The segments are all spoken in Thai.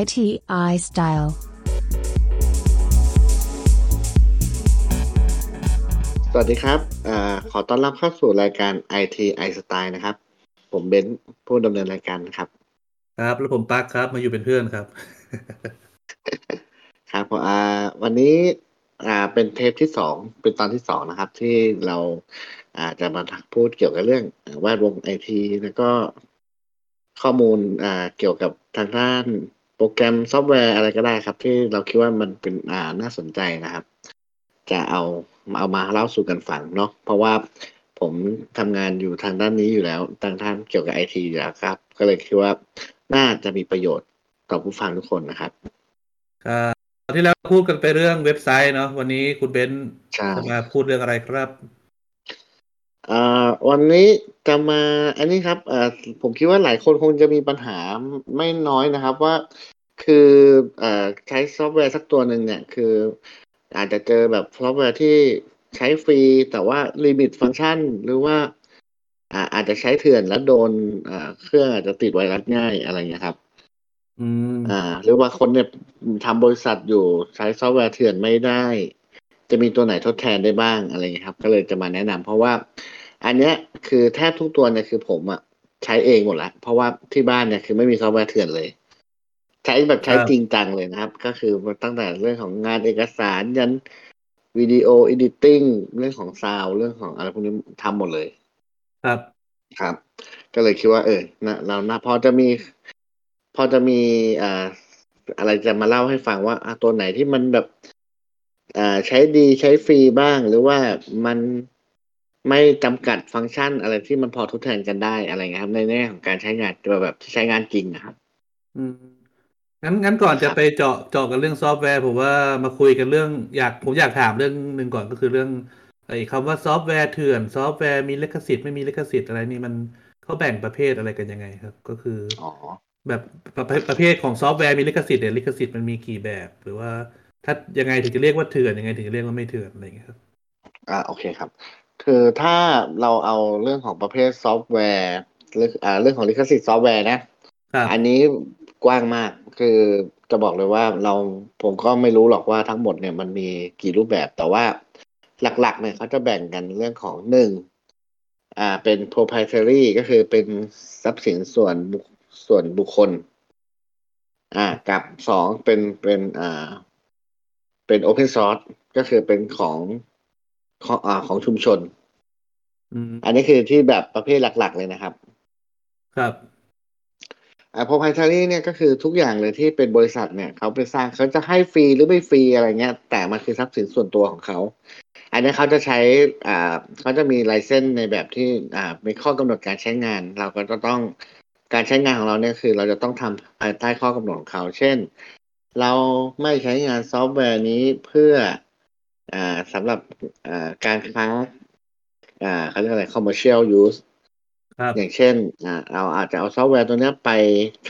ITI Style สวัสดีครับอาขอต้อนรับเข้าสู่รายการ IT i Style นะครับ ผมเบนซ์ผู้ดำเนินรายการครับ ครับ แล้วผมปักครับ มาอยู่เป็นเพื่อนครับ ครับผมอ่าวันนี้อ่าเป็นเทปที่สองเป็นตอนที่สองนะครับ ที่เราอ่าจะมาพูดเกี่ยวกับเรื่องแวดวงไอทีแล้วก็ข้อมูลอ่าเกี่ยวกับทางด้าน โปรแกรมซอฟต์แวร์อะไรก็ได้ครับ ที่เราคิดว่ามันเป็นอ่าน่าสนใจนะครับ จะเอาเอามาเล่าสู่กันฟังเนาะเพราะว่าผมทำงานอยู่ทางด้านนี้อยู่แล้วทางด้านเกี่ยวกับไอทีอยู่แล้วครับ ก็เลยคิดว่าน่าจะมีประโยชน์ต่อผู้ฟังทุกคนนะครับครับตอนที่แล้วพูดกันไปเรื่องเว็บไซต์เนาะวันนี้คุณเบนซ์ใช่จะมาพูดเรื่องอะไรครับอ่าวันนี้จะมาอันนี้ครับอ่าผมคิดว่าหลายคนคงจะมีปัญหาไม่น้อยนะครับ ว่า คืออ่าใช้ซอฟต์แวร์สักตัวหนึ่งเนี่ย คือ อาจจะเจอแบบซอฟต์แวร์ที่ใช้ฟรี แต่ว่า limit function หรือว่าอ่าอาจจะใช้เถื่อนแล้วโดนอ่าเครื่องอาจจะติดไวรัสง่ายอะไรเงี้ยครับ อืมอ่า หรือว่าคนเนี่ยทำบริษัทอยู่ใช้ซอฟต์แวร์เถื่อนไม่ได้ จะมีตัวไหนทดแทนได้บ้างอะไรเงี้ยครับ ก็เลยจะมาแนะนำเพราะว่า อันเนี้ยคือแทบทุกตัวเนี่ยคือผมอะใช้เองหมดละเพราะว่าที่บ้านเนี่ยคือไม่มีซอฟต์แวร์เถื่อนเลย ใช้แบบใช้จริงจังเลยนะครับ ก็คือตั้งแต่เรื่องของงานเอกสารยันวิดีโอเอดิติ้งเรื่องของซาวเรื่องของอะไรพวกนี้ทำหมดเลย ครับครับ ก็เลยคิดว่า เออนะเรานะพอจะมี พอจะมีอ่าอะไรจะมาเล่าให้ฟังว่าอะตัวไหนที่มันแบบอ่าใช้ดีใช้ฟรีบ้าง หรือว่ามันไม่จำกัดฟังก์ชันอะไรที่มันพอทดแทนกันได้อะไรเงี้ยครับ ในแง่ของการใช้งานแบบแบบที่ใช้งานจริงนะครับ อืม งั้นงั้นก่อนครัจะบไปเจาะเจาะกันเรื่องซอฟต์แวร์ ผมว่ามาคุยกันเรื่องอยากผมอยากถามเรื่องหนึ่งก่อนก็คือเรื่องไอ้คำว่าซอฟต์แวร์เถื่อน ซอฟต์แวร์มีลิขสิทธิ์ไม่มีลิขสิทธิ์อะไรนี่มันเขาแบ่งประเภทอะไรกันยังไงครับ ก็คืออ๋อแบบประเภทประเภทของซอฟต์แวร์มีลิขสิทธิ์เนี่ยลิขสิทธิ์มันมีกี่แบบ หรือว่าถ้ายังไงถึงจะเรียกว่าเถื่อนยังไงถึงจะเรียกว่าไม่เถื่อนอะไรอย่างเงี้ยครับอ่าโอเคครับ คือถ้าเราเอาเรื่องของประเภทซอฟต์แวร์เรื่องอ่าเรื่องของลิขสิทธิ์ซอฟต์แวร์นะครับอันนี้ กว้างมาก คือจะบอกเลยว่าเราผมก็ไม่รู้หรอกว่าทั้งหมดเนี่ยมันมีกี่รูปแบบแต่ว่าหลักๆเนี่ยเขาจะแบ่งกันเรื่องของหนึ่งอ่าเป็น proprietary ก็คือเป็นทรัพย์สินส่วนบุคส่วนบุคคล อ่ากับสองเป็นเป็นอ่าเป็น open source ก็คือเป็นของของอ่าของชุมชนอืมอันนี้คือที่แบบประเภทหลัก ๆ เลยนะครับ ครับ อ่า proprietary เนี่ยก็คือทุกอย่างเลยที่เป็นบริษัทเนี่ยเขาไปสร้างเขาจะให้ฟรีหรือไม่ฟรีอะไรเงี้ย แต่มันคือทรัพย์สินส่วนตัวของเขา อันนี้เขาจะใช้อ่าเขาจะมี license ในแบบที่อ่ามีข้อกำหนดการใช้งาน เราก็จะต้องการใช้งานของเราเนี่ยคือ เราจะต้องทำภายใต้ข้อกำหนดของเขา เช่น เราไม่ใช้งานซอฟต์แวร์นี้เพื่ออ่าสำหรับอ่าการค้าอ่าเขาเรียกอะไร commercial use ครับ อย่างเช่นอ่าเราอาจจะเอาซอฟต์แวร์ตัวเนี้ยไป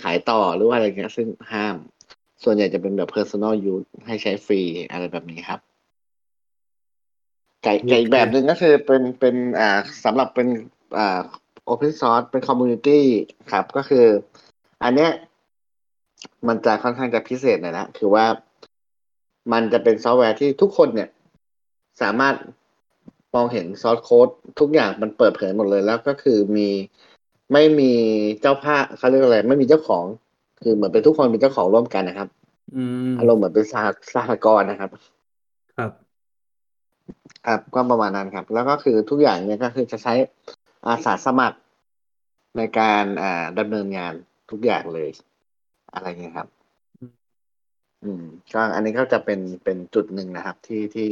ขายต่อหรือว่าอะไรเงี้ยซึ่งห้าม ส่วนใหญ่จะเป็นแบบ personal use ให้ใช้ฟรีอะไรแบบนี้ครับไก่ไก่แบบหนึ่งก็คือเป็นเป็นอ่าสำหรับเป็นอ่า open source เป็น community ครับ ก็คือ อันเนี้ยมันจะค่อนข้างจะพิเศษหน่อยนะคือว่ามันจะเป็นซอฟต์แวร์ที่ทุกคนเนี่ย สามารถ มองเห็นซอสโค้ดทุกอย่างมันเปิดเผยหมดเลยแล้วก็คือมีไม่มีเจ้าภาพเขาเรียกอะไร ไม่มีเจ้าของ คือเหมือนเป็นทุกคนเป็นเจ้าของร่วมกันนะครับอืมอารมณ์เหมือนเป็นสหสหกรณ์นะครับ ครับครับก็ประมาณนั้นครับ แล้วก็คือทุกอย่างเนี่ยก็คือจะใช้อาสาสมัครในการอ่าดำเนินงานทุกอย่างเลย อะไรเงี้ยครับอืมอืมก็อันนี้ก็จะเป็นเป็นจุดหนึ่งนะครับ ที่ที่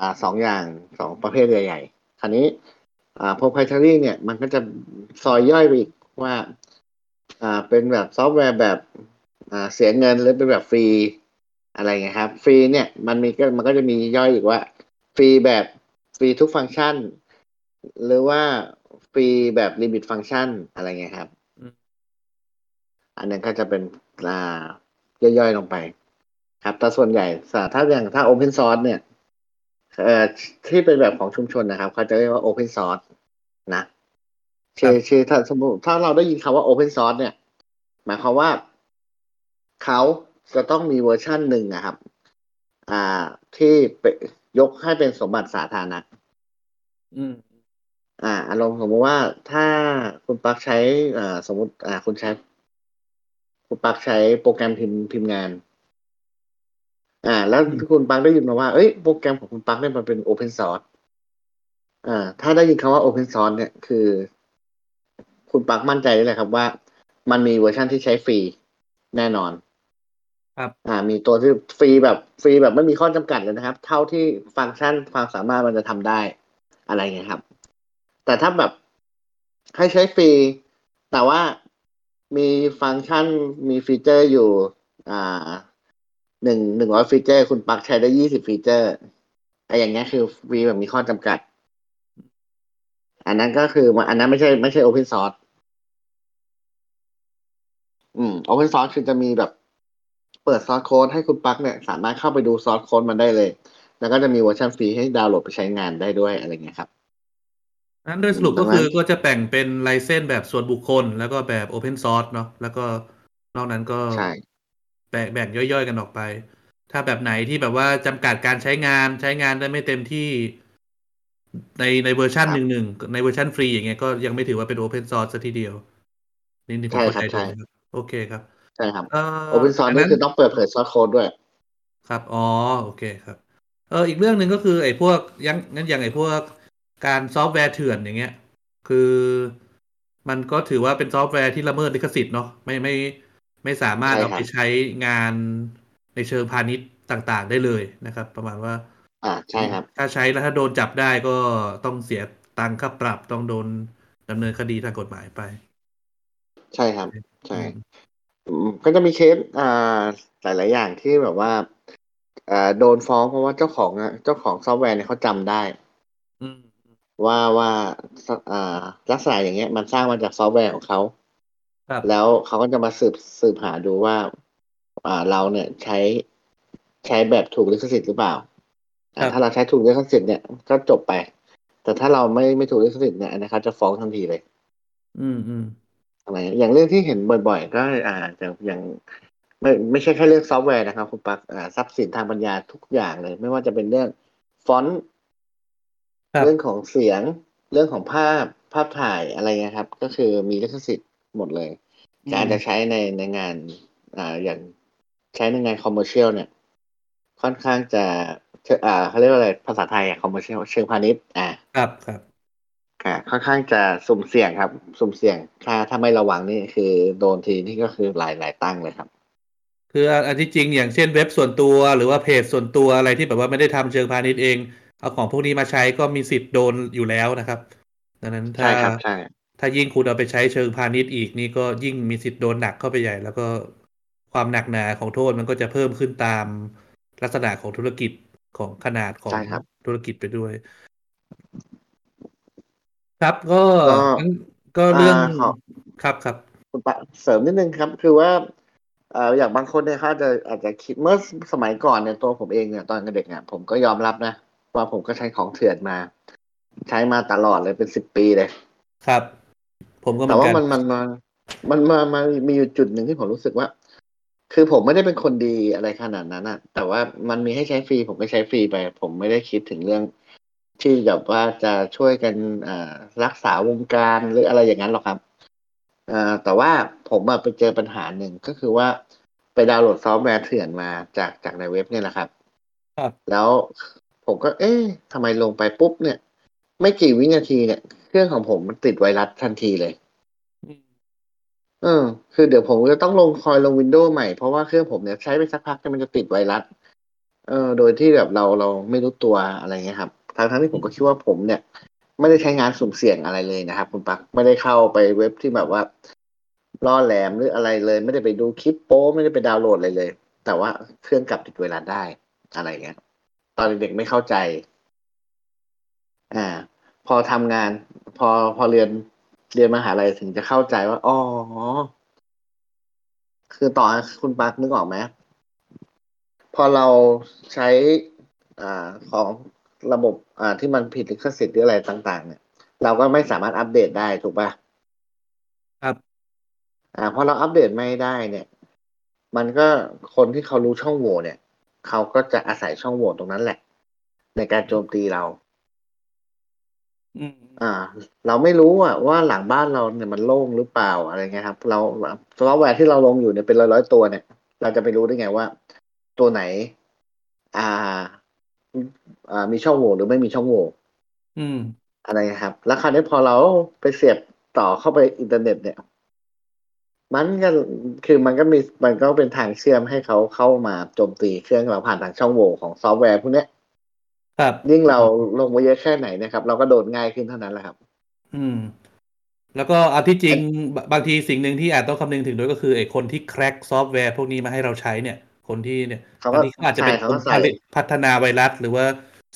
อ่าสองอย่างสองประเภทใหญ่ๆคราวนี้อ่า proprietary เนี่ย มันก็จะซอยย่อยไปอีกว่าอ่าเป็นแบบซอฟต์แวร์แบบอ่าเสียเงินหรือเป็นแบบฟรีอะไรเงี้ยครับ ฟรีเนี่ยมันมีก็มันก็จะมีย่อยอีกว่า ฟรีแบบฟรีทุกฟังก์ชัน หรือว่าฟรีแบบ limit function อะไรเงี้ยครับอืมอันนั้นก็จะเป็นอ่าย่อยๆลงไป ครับแต่ส่วนใหญ่ถ้าอย่างถ้า Open Source เนี่ย เอ่อที่เป็นแบบของชุมชนนะครับ เขาจะเรียกว่า Open Source นะชื่อชื่อถ้าสมมติถ้าเราได้ยินคำว่า Open Source เนี่ย หมายความว่าเขาจะต้องมีเวอร์ชั่นหนึ่งนะครับ อ่าที่ไปยกให้เป็นสมบัติสาธารณะอืม อ่าอารมณ์สมมติว่าถ้าคุณปลั๊กใช้อ่าสมมติ อ่า คุณใช้ คุณปลั๊กใช้โปรแกรมพิมพ์พิมพ์งาน อ่า แล้วคุณปลั๊กได้ยินมาว่าเอ้ยโปรแกรมของคุณปลั๊กเนี่ยมันเป็น open source อ่า ถ้าได้ยินคำว่า open source เนี่ยคือ คุณปลั๊กมั่นใจได้เลยครับว่า มันมีเวอร์ชันที่ใช้ฟรีแน่นอน ครับ อ่า มีตัวที่ฟรีแบบฟรีแบบไม่มีข้อจำกัดเลยนะครับ เท่าที่ฟังก์ชันความสามารถมันจะทำได้อะไรเงี้ยครับ แต่ถ้าแบบให้ใช้ฟรี แต่ว่ามีฟังก์ชันมี feature อยู่ อ่า หนึ่งหนึ่งร้อย feature คุณปลั๊กใช้ได้ยี่สิบ feature ไอ้อย่างเงี้ยคือฟรีแบบมีข้อจำกัด อันนั้นก็คือมันอันนั้นไม่ใช่ไม่ใช่ open source อืม open source คือจะมีแบบเปิด source code ให้คุณปลั๊กเนี่ย สามารถเข้าไปดู source code มันได้เลย แล้วก็จะมีเวอร์ชันฟรีให้ดาวน์โหลดไปใช้งานได้ด้วยอะไรเงี้ยครับนั้นโดยสรุปก็ตรงนั้นคือก็จะแบ่งเป็น license แบบส่วนบุคคล แล้วก็แบบ Open Source เนาะแล้วก็นอกนั้นก็ใช่ แบ่งแบ่งย่อยๆกันออกไป ถ้าแบบไหนที่แบบว่าจำกัดการใช้งานใช้งานได้ไม่เต็มที่ ในในเวอร์ชันครับหนึ่งหนึ่งในเวอร์ชันฟรีอย่างเงี้ยก็ยังไม่ถือว่าเป็น Open Source ซะทีเดียว นี่นี่ผมใช่ครับเข้าใจถูกใช่ไหมครับโอเคครับใช่ครับเอ่อ open source อันนี้คือต้องเปิดเผย source code ด้วย ครับอ๋อโอเคครับ เอออีกเรื่องหนึ่งก็คือ ไอ้พวกยังงั้นอย่างไอ้พวกการซอฟต์แวร์เถื่อนอย่างเงี้ย คือมันก็ถือว่าเป็นซอฟต์แวร์ที่ละเมิดลิขสิทธิ์เนาะไม่ไม่ ไม่สามารถใช่เอาครับไปใช้งานในเชิงพาณิชย์ต่างๆได้เลยนะครับ ประมาณว่า อ่าใช่ครับ ถ้าใช้แล้วถ้าโดนจับได้ก็ต้องเสียตังค่าปรับต้องโดนดำเนินคดีทางกฎหมายไป ใช่ครับ ใช่อืมอืมก็จะมีเคสอ่าหลาย ๆ อย่างที่แบบว่าอ่าโดนฟ้องเพราะว่าเจ้าของอะเจ้าของซอฟต์แวร์เนี่ยเขาจำได้อืมว่าว่าอ่าลักษณะอย่างเงี้ย มันสร้างมาจากซอฟต์แวร์ของเขา ครับ แล้วเขาก็จะมาสืบสืบหาดูว่า อ่าเราเนี่ยใช้ใช้แบบถูกลิขสิทธิ์หรือเปล่าอ่าถ้าเราใช้ถูกลิขสิทธิ์เนี่ยก็จบไป แต่ถ้าเราไม่ไม่ถูกลิขสิทธิ์เนี่ยอันนี้เขาจะฟ้องทันทีเลย อืมอืมอะไรอย่างเรื่องที่เห็นบ่อยๆ ก็อาจจะอย่างไม่ไม่ใช่แค่เรื่องซอฟต์แวร์นะครับคุณปักอ่าทรัพย์สินทางปัญญาทุกอย่างเลย ไม่ว่าจะเป็นเรื่องฟอนต์ครับ เรื่องของเสียง เรื่องของภาพภาพถ่ายอะไรเงี้ยครับ ก็คือมีลิขสิทธิ์ หมดเลย การจะใช้ในในงานอ่าอย่างใช้ในงาน commercial เนี่ย ค่อนข้างจะเชิงอ่าเขาเรียกว่าอะไรภาษาไทยอะ commercial เชิงพาณิชย์อ่าครับครับอ่าค่อนข้างจะสุ่มเสี่ยงครับ สุ่มเสี่ยงถ้าถ้าไม่ระวังนี่คือโดนทีนี่ก็คือหลายหลายตั้งเลยครับ คืออันที่จริงอย่างเช่นเว็บส่วนตัวหรือว่าเพจส่วนตัวอะไรที่แบบว่าไม่ได้ทำเชิงพาณิชย์เอง เอาของพวกนี้มาใช้ก็มีสิทธิ์โดนอยู่แล้วนะครับดังนั้นถ้าใช่ครับใช่ ถ้ายิ่งคุณเอาไปใช้เชิงพาณิชย์อีกนี่ก็ยิ่งมีสิทธิ์โดนหนักเข้าไปใหญ่ แล้วก็ความหนักหนาของโทษมันก็จะเพิ่มขึ้นตามลักษณะของธุรกิจของขนาดของใช่ครับธุรกิจไปด้วย ครับก็ก็งั้นก็เรื่องอ่าขอครับครับคุณปะเสริมนิดนึงครับ คือว่าเอ่ออย่างบางคนเนี่ยเขาอาจจะอาจจะคิดเมื่อสมัยก่อนเนี่ยตัวผมเองเนี่ยตอนเด็กเนี่ยผมก็ยอมรับนะว่าผมก็ใช้ของเถื่อนมา ใช้มาตลอดเลยเป็นสิบปีเลย ครับ ผมก็เหมืแต่อนว่ากันมันมันมามันมามามีอยู่จุดหนึ่งที่ผมรู้สึกว่า คือผมไม่ได้เป็นคนดีอะไรขนาดนั้นอะแต่ว่ามันมีให้ใช้ฟรี ผมก็ใช้ฟรีไป ผมไม่ได้คิดถึงเรื่อง ที่แบบว่าจะช่วยกันอ่ารักษาวงการหรืออะไรอย่างนั้นหรอกครับอ่าแต่ว่าผมอะไปเจอปัญหาหนึ่งก็คือว่าไปดาวน์โหลดซอฟต์แวร์เถื่อนมาจากจากในเว็บเนี่ยแหละครับ ครับ แล้วผมก็ เอ๊ะทำไมลงไปปุ๊บเนี่ย ไม่กี่วินาทีเนี่ย เครื่องของผมมันติดไวรัสทันทีเลยอืมเออ คือเดี๋ยวผมจะต้องลงคอยลงวินโดว์ใหม่ เพราะว่าเครื่องผมเนี่ยใช้ไปสักพักเนี่ยมันจะติดไวรัส เออ โดยที่แบบเราเราไม่รู้ตัวอะไรเงี้ยครับทั้งทั้งที่ผมก็คิดว่าผมเนี่ย ไม่ได้ใช้งานสุ่มเสี่ยงอะไรเลยนะครับ คุณปักไม่ได้เข้าไปเว็บที่แบบว่าล่อแหลมหรืออะไรเลย ไม่ได้ไปดูคลิปโป้ไม่ได้ไปดาวน์โหลดอะไรเลย แต่ว่าเครื่องกลับติดไวรัสได้อะไรเงี้ย ตอนเด็กๆไม่เข้าใจ อ่า พอทำงานพ อพอเรียนเรียนมหาลัยถึงจะเข้าใจว่าอ๋อคือต่อให้คุณปักนึกออกไหมพอเราใช้อ่าของระบบอ่าที่มันผิดลิขสิทธิ์หรืออะไรต่าง ๆ เนี่ย เราก็ไม่สามารถอัปเดตได้ถูกปะครับ อ่าพอเราอัปเดตไม่ได้เนี่ย มันก็คนที่เขารู้ช่องโหว่เนี่ย เขาก็จะอาศัยช่องโหว่ตรงนั้นแหละ ในการโจมตีเรา อืมอ่า เราไม่รู้อะว่าหลังบ้านเราเนี่ยมันโล่งหรือเปล่าอะไรเงี้ยครับ เราซอฟต์แวร์ที่เราลงอยู่เนี่ยเป็นร้อยๆตัวเนี่ย เราจะไปรู้ได้ไงว่า ตัวไหน อ่า อ่า มีช่องโหว่หรือไม่มีช่องโหว่อืม อะไรนะครับ แล้วคราวนี้พอเราไปเสียบต่อเข้าไปอินเทอร์เน็ตเนี่ย มันก็คือมันก็มีมันก็เป็นทางเชื่อมให้เขาเข้ามาโจมตีเครื่องเราผ่านทางช่องโหว่ของซอฟต์แวร์พวกเนี้ย ครับยิ่งเราลงไปเยอะแค่ไหนนะครับ เราก็โดนง่ายขึ้นเท่านั้นแหละครับ อืม แล้วก็เอาที่จริงบางบางทีสิ่งหนึ่งที่อาจต้องคำนึงถึงด้วยก็คือไอ้คนที่ crack ซอฟต์แวร์พวกนี้มาให้เราใช้เนี่ย คนที่เนี่ยเขาก็บางทีเขาอาจจะเป็นใช่เขาคก็นใส่ผลิตพัฒนาไวรัส หรือว่า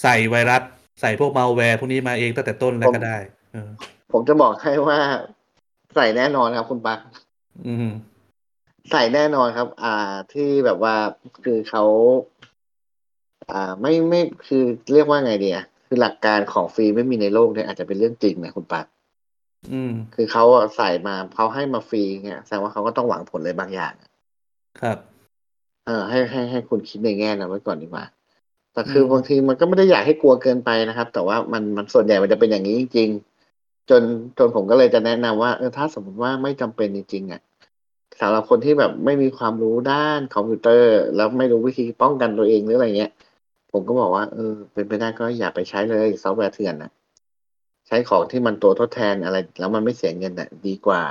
ใส่ไวรัส ใส่พวกมาลแวร์พวกนี้มาเองตั้งแต่ต้นแล้วก็ได้เออผมจะบอกให้ว่าใส่แน่นอนครับคุณปักอืมใส่แน่นอนครับ อ่าที่แบบว่าคือเขา อ่าไม่ไม่คือเรียกว่าไงดีอะคือหลักการของฟรีไม่มีในโลกเนี่ยอาจจะเป็นเรื่องจริงนะคุณปักอืม คือเขาอะใส่มาเขาให้มาฟรีเนี่ยแสดงว่าเขาก็ต้องหวังผลอะไรบางอย่างครับ เออให้ให้ให้คุณคิดในแง่นั้นไว้ก่อนดีกว่าแต่คือบางทีมันก็ไม่ได้อยากให้กลัวเกินไปนะครับ แต่ว่ามันมันส่วนใหญ่มันจะเป็นอย่างนี้จริงๆจนจนผมก็เลยจะแนะนำว่าเออถ้าสมมติว่าไม่จำเป็นจริงๆอะสำหรับคนที่แบบไม่มีความรู้ด้านคอมพิวเตอร์ แล้วไม่รู้วิธีป้องกันตัวเองหรืออะไรเงี้ย ผมก็บอกว่าเออเป็นไปได้ก็อย่าไปใช้เลยซอฟต์แวร์เถื่อนนะใช้ของที่มันตัวทดแทนอะไร แล้วมันไม่เสียเงินน่ะ ดีกว่า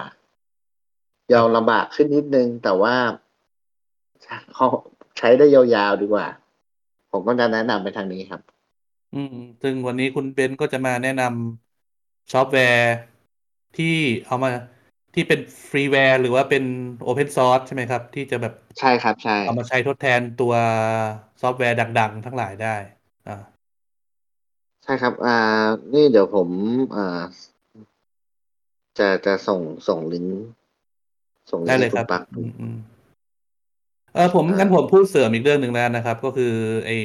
ยอมลำบากขึ้นนิดนึง แต่ว่าเขาใช้ได้ยาวๆดีกว่า ผมก็จะแนะนำไปทางนี้ครับ อืม ซึ่งวันนี้คุณเบนก็จะมาแนะนำซอฟต์แวร์ที่เอามา ที่เป็น freeware หรือว่าเป็น open source ใช่ไหมครับ ที่จะแบบใช่ครับใช่เอามาใช้ทดแทนตัวซอฟต์แวร์ดัง ๆ ทั้งหลายได้อ่าใช่ครับ อ่า นี่เดี๋ยวผมอ่าจะจะส่งส่งลิงก์ส่งลิได้งก์เลยให้คุครัณบปักอืมอืมเออผมอ่างั้งั้นผมพูดเสริมอีกเรื่องหนึ่งแล้วนะครับ ก็คือไอ้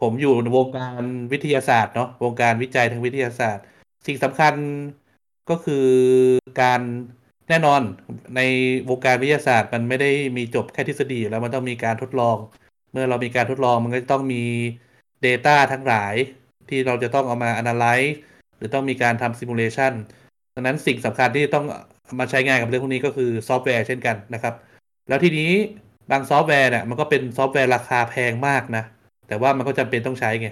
ผมอยู่ในวงการวิทยาศาสตร์เนาะวงการวิจัยทางวิทยาศาสตร์ สิ่งสำคัญก็คือการ แน่นอนในวงการวิทยาศาสตร์มันไม่ได้มีจบแค่ทฤษฎีแล้วมันต้องมีการทดลอง เมื่อเรามีการทดลองมันก็ต้องมี Data ทั้งหลายที่เราจะต้องเอามา analyze หรือต้องมีการทำ simulation ดังนั้นสิ่งสำคัญที่ต้องมาใช้งานกับเรื่องพวกนี้ก็คือซอฟต์แวร์เช่นกันนะครับ แล้วทีนี้บางซอฟต์แวร์เนี่ยมันก็เป็นซอฟต์แวร์ราคาแพงมากนะ แต่ว่ามันก็จำเป็นต้องใช้ไง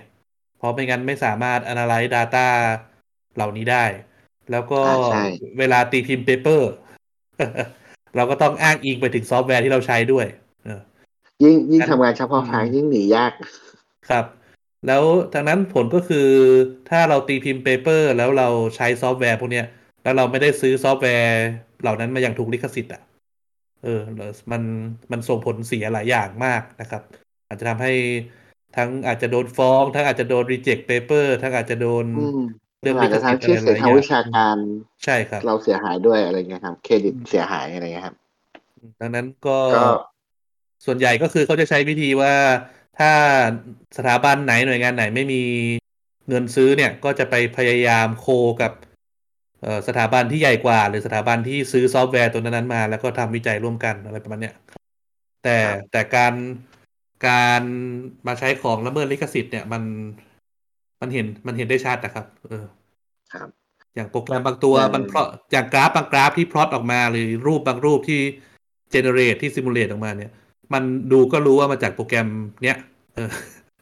เพราะไม่งั้นไม่สามารถ analyze data เหล่านี้ได้ แล้วก็อ่าใช่เวลาตีพิมพ์ paper เราก็ต้องอ้างอิงไปถึงซอฟต์แวร์ที่เราใช้ด้วยเออยิ่งยิ่งงั้นทำงานเฉพาะทางอืมยิ่งหนียากครับ แล้วทางนั้นผลก็คือถ้าเราตีพิมพ์ paper แล้วเราใช้ซอฟต์แวร์พวกเนี้ย แล้วเราไม่ได้ซื้อซอฟต์แวร์ เหล่านั้นมาอย่างถูกลิขสิทธิ์อะเออมันมันส่งผลเสียหลายอย่างมากนะครับ อาจจะทำให้ทั้งอาจจะโดนฟ้อง ทั้งอาจจะโดน reject paper ทั้งอาจจะโดนอืม เรื่องอาลิจขสิทธิ์อะชื่ไรอหลายอย่างเสียงทางวิชาการใช่ครับ เราเสียหายด้วยอะไรเงี้ยครับ เครดิตเสียหายอะไรเงี้ยครับ ดังนั้นก็ก็ส่วนใหญ่ก็คือเขาจะใช้วิธีว่าถ้าสถาบันไหนหน่วยงานไหนไม่มีเงินซื้อเนี่ย ก็จะไปพยายาม co กับเอ่อสถาบันที่ใหญ่กว่า หรือสถาบันที่ซื้อซอฟต์แวร์ตัวนั้นๆมา แล้วก็ทำวิจัยร่วมกันอะไรประมาณเนี้ยแต่ครับแต่การการมาใช้ของละเมิดลิขสิทธิ์เนี่ยมัน มันเห็นมันเห็นได้ชัดนะครับ เออ ครับ อย่างโปรแกรมบางตัวอย่างมันเพราะอย่างกราฟบางกราฟที่พลอตออกมา หรือรูปบางรูปที่เจเนเรตที่ซิมูเลตออกมาเนี่ย มันดูก็รู้ว่ามาจากโปรแกรมเนี้ยเออ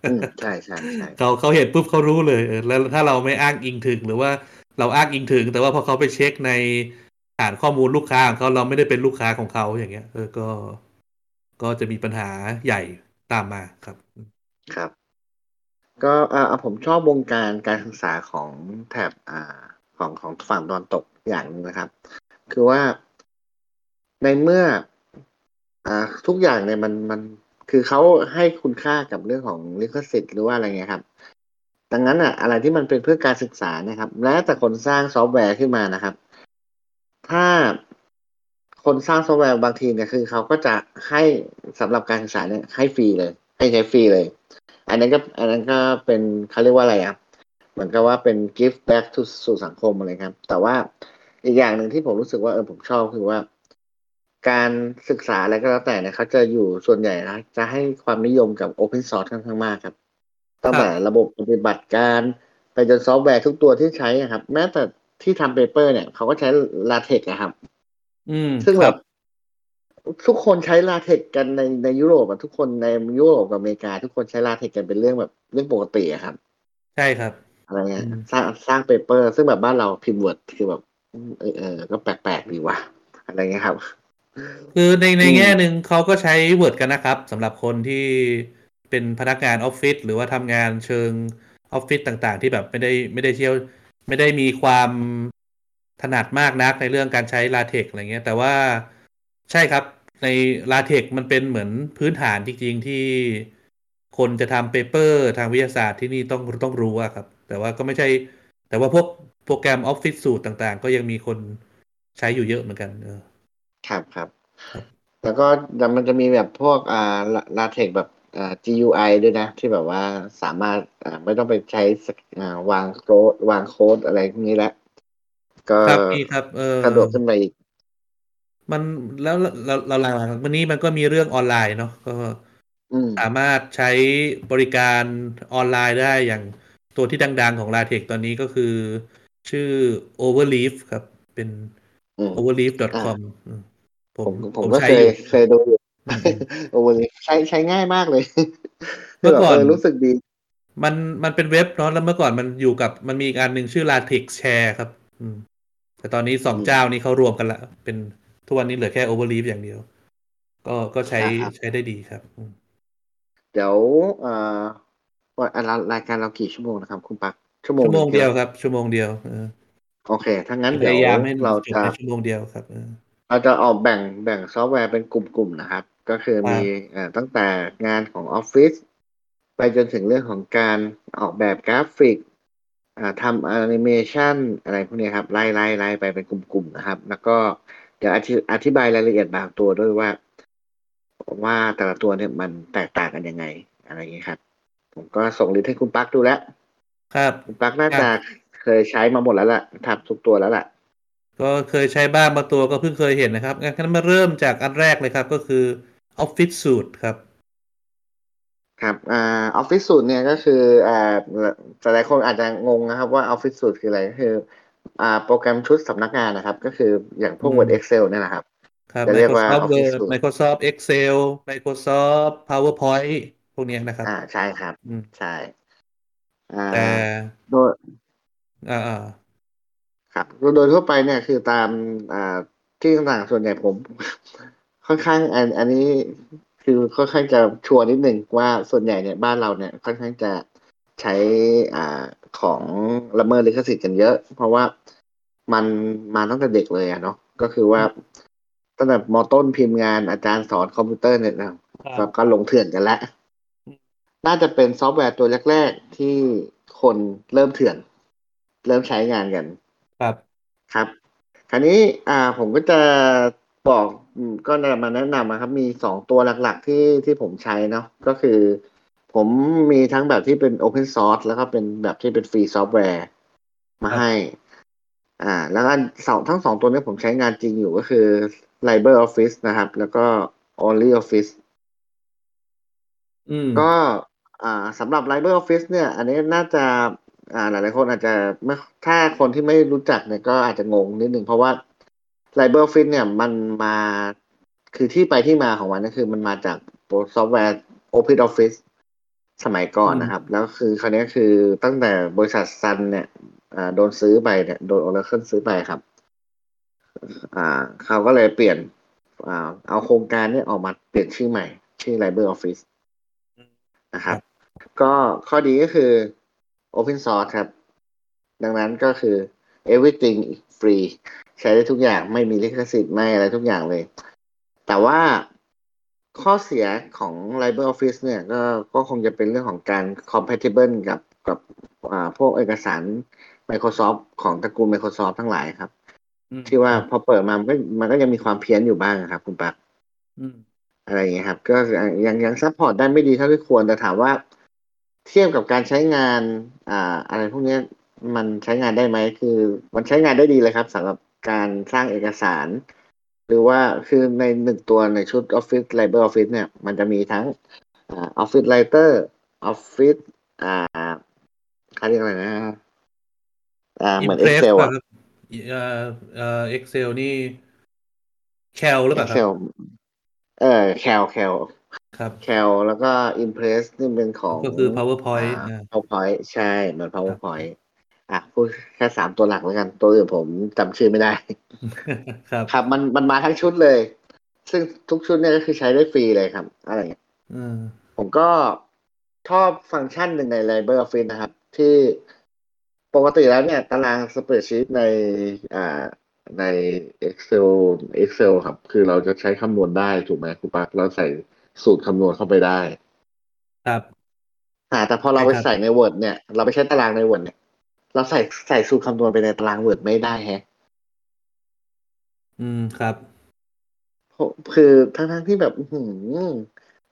อืมใช่ใช่ใช่เขาเขาเห็นปุ๊บเขารู้เลยเออแล้วถ้าเราไม่อ้างอิงถึงหรือว่าเราอ้างอิงถึง แต่ว่าพอเขาไปเช็คในฐานข้อมูลลูกค้าของเขาเราไม่ได้เป็นลูกค้าของเขาอย่างเงี้ย เออก็ก็จะมีปัญหาใหญ่ตามมาครับ ครับ ก็อ่าผมชอบวงการการศึกษาของแถบอ่าของของฝั่งตะวันตกอย่างหนึงนะครับ คือว่าในเมื่อ อ่า ทุกอย่างเนี่ยมันมันคือเขาให้คุณค่ากับเรื่องของลิขสิทธิ์หรือว่าอะไรเงี้ยครับ ดังนั้นอะ อะไรที่มันเป็นเพื่อการศึกษานะครับ และแต่คนสร้างซอฟต์แวร์ขึ้นมานะครับ ถ้าคนสร้างซอฟต์แวร์บางทีเนี่ยคือเขาก็จะให้สำหรับการศึกษาเนี่ยให้ฟรีเลย ให้ใช้ฟรีเลย อันนั้นก็อันนั้นก็เป็นเขาเรียกว่าอะไรอะเหมือนกับว่าเป็น give back to สู่สังคมอะไรครับ แต่ว่าอีกอย่างหนึ่งที่ผมรู้สึกว่าเออผมชอบคือว่า การศึกษาอะไรก็แล้วแต่เนี่ยเขาจะอยู่ส่วนใหญ่นะจะให้ความนิยมกับ Open Source ค่อนข้างมากครับตั้งแต่ระบบปฏิบัติการไปจนซอฟต์แวร์ทุกตัวที่ใช้อะครับ แม้แต่ที่ทำเปเปอร์เนี่ยเขาก็ใช้ LaTeX อะครับ อืมซึ่งคแบรับบ ทุกคนใช้ LaTeX กันในในยุโรปอะทุกคนในยุโรปกับอเมริกา ทุกคนใช้ LaTeX กันเป็นเรื่องแบบเรื่องปกติอะครับ ใช่ครับ อะไรเงี้ยอืมสร้างสร้าง paper ซึ่งแบบบ้านเราพิมพ์ Word คือแบบเออเออก็แปลกๆดีว่ะอะไรเงี้ยครับ คือในในอืมแง่หนึ่งเขาก็ใช้ Word กันนะครับสำหรับคนที่เป็นพนักงานออฟฟิศหรือว่าทำงานเชิงออฟฟิศต่างๆ ที่แบบไม่ได้ไม่ได้เชี่ยว ไม่ได้มีความถนัดมากนักในเรื่องการใช้ LaTeX อะไรเงี้ย แต่ว่าใช่ครับ ใน LaTeX มันเป็นเหมือนพื้นฐานจริง ๆ ที่คนจะทำ paper ทางวิทยาศาสตร์ที่นี่ต้องต้องรู้อะครับ แต่ว่าก็ไม่ใช่ แต่ว่าพวกโปรแกรมออฟฟิศสูตรต่างๆ ก็ยังมีคนใช้อยู่เยอะเหมือนกันเออครับครับครับแล้วก็มันจะมีแบบพวกอ่าลาเทคแบบอ่า GUI ด้วยนะ ที่แบบว่าสามารถอ่าไม่ต้องไปใช้สอ่าวางโค้ดวางโค้ดอะไรพวกนี้แล้วก็ครับมีครับเออสะดวกขึ้นไปอีก มันแล้วเราเราหลังๆวันนี้มันก็มีเรื่องออนไลน์เนาะก็อืมสามารถใช้บริการออนไลน์ได้อย่างตัวที่ดัง ๆ ของ LaTeX ตอนนี้ก็คือ ชื่อ Overleaf ครับ เป็นอืม overleaf.com อืมผผมมผมผมก็ใช้เคอยยู่เคยดูอยู่อืมโอเวอร์ลีใช้ใช้ง่ายมากเลยเมื่อก่อนคืแบบรู้สึกดี มันมันเป็นเว็บเนาะแล้วเมื่อก่อนมันอยู่กับมันมีอีกอันหนึ่งชื่อ LaTeX Share ครับ อืม แต่ตอนนี้สองอืมเจ้านี้เขารวมกันละเป็น ทุกวันนี้เหลือแค่ Overleaf อย่างเดียว ก็ก็ใช้ครับใช้ได้ดีครับอืมเดี๋ยวเอ่อว่าอะรายการเรากี่ชั่วโมงนะครับ คุณปักชั่วโมงชั่วโมงหนึ่เดียวใช่ไหครับ ชั่วโมงเดียวเออโอเคถ้างั้นพเดี๋ยวยายามให้เราจบจะในชั่วโมงเดียวครับเออเราจะออกแบ่งแบ่งซอฟต์แวร์เป็นกลุ่มๆนะครับ ก็คือครับมีเอ่อตั้งแต่งานของออฟฟิศไปจนถึงเรื่องของการออกแบบกราฟิกอ่าทำแอนิเมชันอะไรพวกนี้ครับไล่ไล่ไล่ไปเป็นกลุ่มๆนะครับ แล้วก็ เดี๋ยวอธิอธิบายรายละเอียดบางตัวด้วยว่า ว่าแต่ละตัวเนี่ยมันแตกต่างกันยังไง อะไรอย่างนี้ยครับ ผมก็ส่งลิงก์ให้คุณปักดูแล้ว ครับคุณปักน่าครัจะบเคยใช้มาหมดแล้วล่ะทับทุกตัวแล้วล่ะ ก็เคยใช้บ้างบางตัวก็เพิ่งเคยเห็นนะครับงั้นมาเริ่มจากอันแรกเลยครับ ก็คือ Office Suite ครับครับอ่าออฟฟิศสูตรเนี่ยก็คืออ่าหลายคนอาจจะงงนะครับว่าออฟฟิศสูตรคืออะไรก็คือ อ่าโปรแกรมชุดสำนักงานนะครับ ก็คืออย่างพวกอืม Word Excel เนี่ยนะครับ ครับ จะเรียกว่า Microsoft Office Word Suite Microsoft Excel Microsoft PowerPoint พวกเนี้ยนะครับ อ่าใช่ครับ อืม ใช่อ่าแต่ โดยอ่าอ่าครับโดยทั่วไปเนี่ยคือตามอ่าที่ต่างๆส่วนใหญ่ผม ค่อนข้างอันอันนี้คือค่อนข้างจะชัวร์นิดหนึ่งว่าส่วนใหญ่เนี่ยบ้านเราเนี่ยค่อนข้างจะ ใช้อ่าของละเมิดลิขสิทธิ์กันเยอะ เพราะว่ามันมาตั้งแต่เด็กเลยอะเนาะก็คือว่าตั้งแต่มต้นพิมพ์งานอาจารย์สอนคอมพิวเตอร์เนี่ยนะก็ก็ลงเถื่อนกันแล้ว น่าจะเป็นซอฟต์แวร์ตัวแรก ๆ ที่คนเริ่มเถื่อน เริ่มใช้งานกัน ครับครับ คราวนี้อ่าผมก็จะบอกอืมก็มาแนะนำนะครับ มีสองตัวหลักๆที่ที่ผมใช้เนาะก็คือ ผมมีทั้งแบบที่เป็น Open Source แล้วก็เป็นแบบที่เป็น free software มาให้ อ่า แล้วก็สองทั้งสองตัวนี้ผมใช้งานจริงอยู่ก็คือ LibreOffice นะครับ แล้วก็ OnlyOffice อืมก็อ่าสำหรับ LibreOffice เนี่ย อันนี้น่าจะ อ่า หลายๆคนอาจจะไม่ถ้าคนที่ไม่รู้จักเนี่ยก็อาจจะงงนิดนึงเพราะว่า LibreOffice เนี่ยมันมาคือที่ไปที่มาของมันก็คือมันมาจากซอฟต์แวร์ OpenOffice สมัยก่อนนะครับ แล้วคือคราวนี้คือตั้งแต่บริษัทซันเนี่ยอ่าโดนซื้อไปเนี่ยโดน Oracle ซื้อไปครับ อ่า เขาก็เลยเปลี่ยนอ่าเอาโครงการเนี้ออกมาเปลี่ยนชื่อใหม่ ชื่อ LibreOffice นะครับ ก็ข้อดีก็คือ Open Source ครับ ดังนั้นก็คือ everything free ใช้ได้ทุกอย่างไม่มีลิขสิทธิ์ไม่อะไรทุกอย่างเลย แต่ว่า ข้อเสียของ LibreOffice เนี่ยก็ก็คงจะเป็นเรื่องของการ compatible กับกับอ่าพวกเอกสาร Microsoft ของตระกูล Microsoft ทั้งหลายครับอืมที่ว่าพอเปิดมามันก็มันก็ยังมีความเพี้ยนอยู่บ้างครับ คุณปั๊กอืมอะไรอย่างเงี้ยครับ ก็ยังยัง support ได้ไม่ดีเท่าที่ควรแต่ถามว่า เทียบกับการใช้งาน อ่า อะไรพวกเนี้ยมันใช้งานได้ไหมคือ มันใช้งานได้ดีเลยครับสำหรับการสร้างเอกสาร หรือว่าคือในหนึ่งตัวในชุด Office LibreOffice เนี่ยมันจะมีทั้งอ่า Office Writer Office อ่าเขาเรียกอะไรนะอ่าเหมือน Impress Excel ป่ะอะครับเอ่อเอ่อ Excel นี่แคลหรือเปล่าครับ Excel เออ Cal Cal ครับ Cal แล้วก็ Impress นี่เป็นของก็คือ PowerPoint อ่าอ่า PowerPoint ใช่ เหมือน PowerPoint อะพูดแค่สามตัวหลักแล้วกัน ตัวอื่นผมจำชื่อไม่ได้ ครับ ครับ มันมันมาทั้งชุดเลย ซึ่งทุกชุดเนี่ยก็คือใช้ได้ฟรีเลยครับ อะไรอย่างเงี้ยอืมผมก็ชอบฟังก์ชันหนึ่งใน Library Office นะครับ ที่ปกติแล้วเนี่ย ตารางสเปรดชีตในอ่าใน Excel Excel ครับ คือเราจะใช้คำนวณได้ถูกไหมครูปักเราใส่สูตรคำนวณเข้าไปได้ ครับอ่าแต่พอเราไปใช่ครับใส่ใน Word เนี่ย เราไปใช้ตารางใน Word เนี่ย เราใส่ใส่สูตรคำนวณไปในตาราง Word ไม่ได้แฮะ อืมครับผมคือทั้งทั้งๆที่แบบอื้อหือ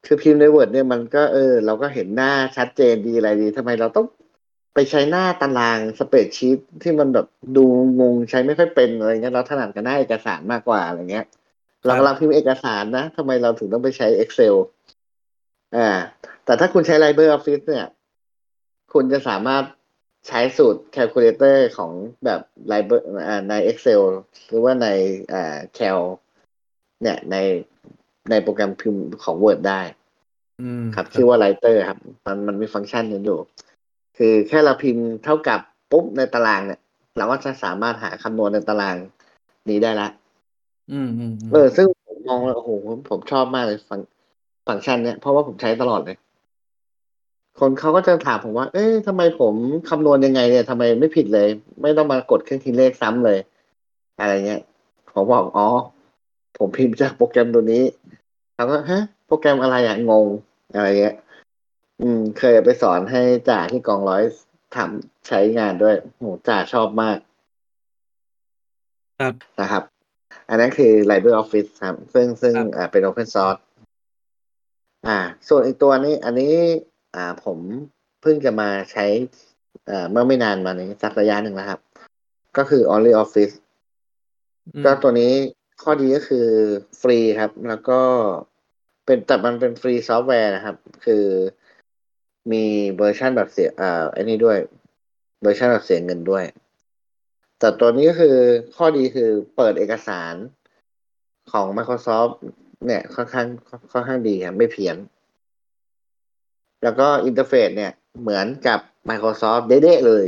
คือพิมพ์ใน Word เนี่ยมันก็เออ เราก็เห็นหน้าชัดเจนดีอะไรดีทำไมเราต้องไปใช้หน้าตารางสเปรดชีตที่มันแบบดูงงใช้ไม่ค่อยเป็นอะไรเงี้ยเราถนัดกับหน้าเอกสารมากกว่าอะไรเงี้ยเรากำลังพิมพ์เอกสารนะทำไมเราถึงต้องไปใช้ Excel อ่า แต่ถ้าคุณใช้ Library Office เนี่ย คุณจะสามารถ ใช้สูตร calculator ของแบบ Library อ่าใน Excel หรือว่าในอ่า Cal เนี่ยในในโปรแกรมพิมพ์ของ Word ได้อืมครับ ชื่อว่า Writer ครับ มันมันมีฟังก์ชันนี้อยู่ คือแค่เราพิมพ์เท่ากับปุ๊บในตารางเนี่ย เราก็จะสามารถหาคำนวณในตารางนี้ได้ละอืมอืมมเออ ซึ่งผมมองแล้วโอ้โหผมชอบมากเลยฟังฟังก์ชันเนี้ยเพราะว่าผมใช้ตลอดเลย คนเขาก็จะถามผมว่า เอ๊ะทำไมผมคำนวณยังไงเนี่ยทำไมไม่ผิดเลย ไม่ต้องมากดเครื่องคิดเลขซ้ำเลย อะไรเงี้ย ผมบอก อ๋อ ผมพิมพ์จากโปรแกรมตัวนี้เขาก็ฮะ โปรแกรมอะไรอะงง อะไรเงี้ย อืม เคยไปสอนให้จ่าที่กองร้อยทำใช้งานด้วยโหจ่าชอบมาก ครับ นะครับ อันนั้นคือ Library Office ครับ ซึ่งซึ่งครับอ่าเป็น Open Source อ่า ส่วนอีกตัวนี้ อันนี้ อ่าผมเพิ่งจะมาใช้อ่าเมื่อไม่นานมานี้สักระยะหนึ่งแล้วครับ ก็คือ OnlyOffice อืมก็ตัวนี้ข้อดีก็คือฟรีครับ แล้วก็เป็นแต่มันเป็น free software นะครับ คือมีเวอร์ชันแบบเสียอ่าอันนี้ด้วย เวอร์ชันแบบเสียเงินด้วย แต่ตัวนี้ก็คือข้อดีคือเปิดเอกสารของ Microsoft เนี่ยค่อนข้างค่อนข้างดีครับไม่เพี้ยน แล้วก็ interface เนี่ยเหมือนกับ Microsoft เด๊ะๆเลย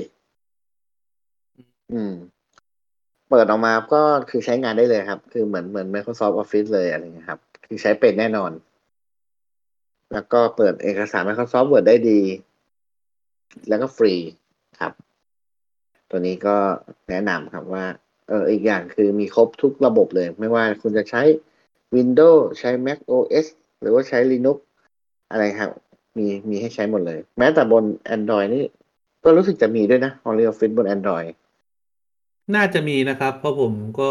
อืม เปิดออกมาก็คือใช้งานได้เลยครับ คือเหมือนเหมือน Microsoft Office เลยอะไรเงี้ยครับ คือใช้เป็นแน่นอน แล้วก็เปิดเอกสาร Microsoft Word ได้ดี แล้วก็ฟรีครับ ตัวนี้ก็แนะนำครับว่า เอออีกอย่างคือมีครบทุกระบบเลย ไม่ว่าคุณจะใช้ Windows ใช้ Mac OS หรือว่าใช้ Linux อะไรครับ มีมีให้ใช้หมดเลย แม้แต่บน Android นี่ ก็รู้สึกจะมีด้วยนะ Only Office บน Android น่าจะมีนะครับ เพราะผมก็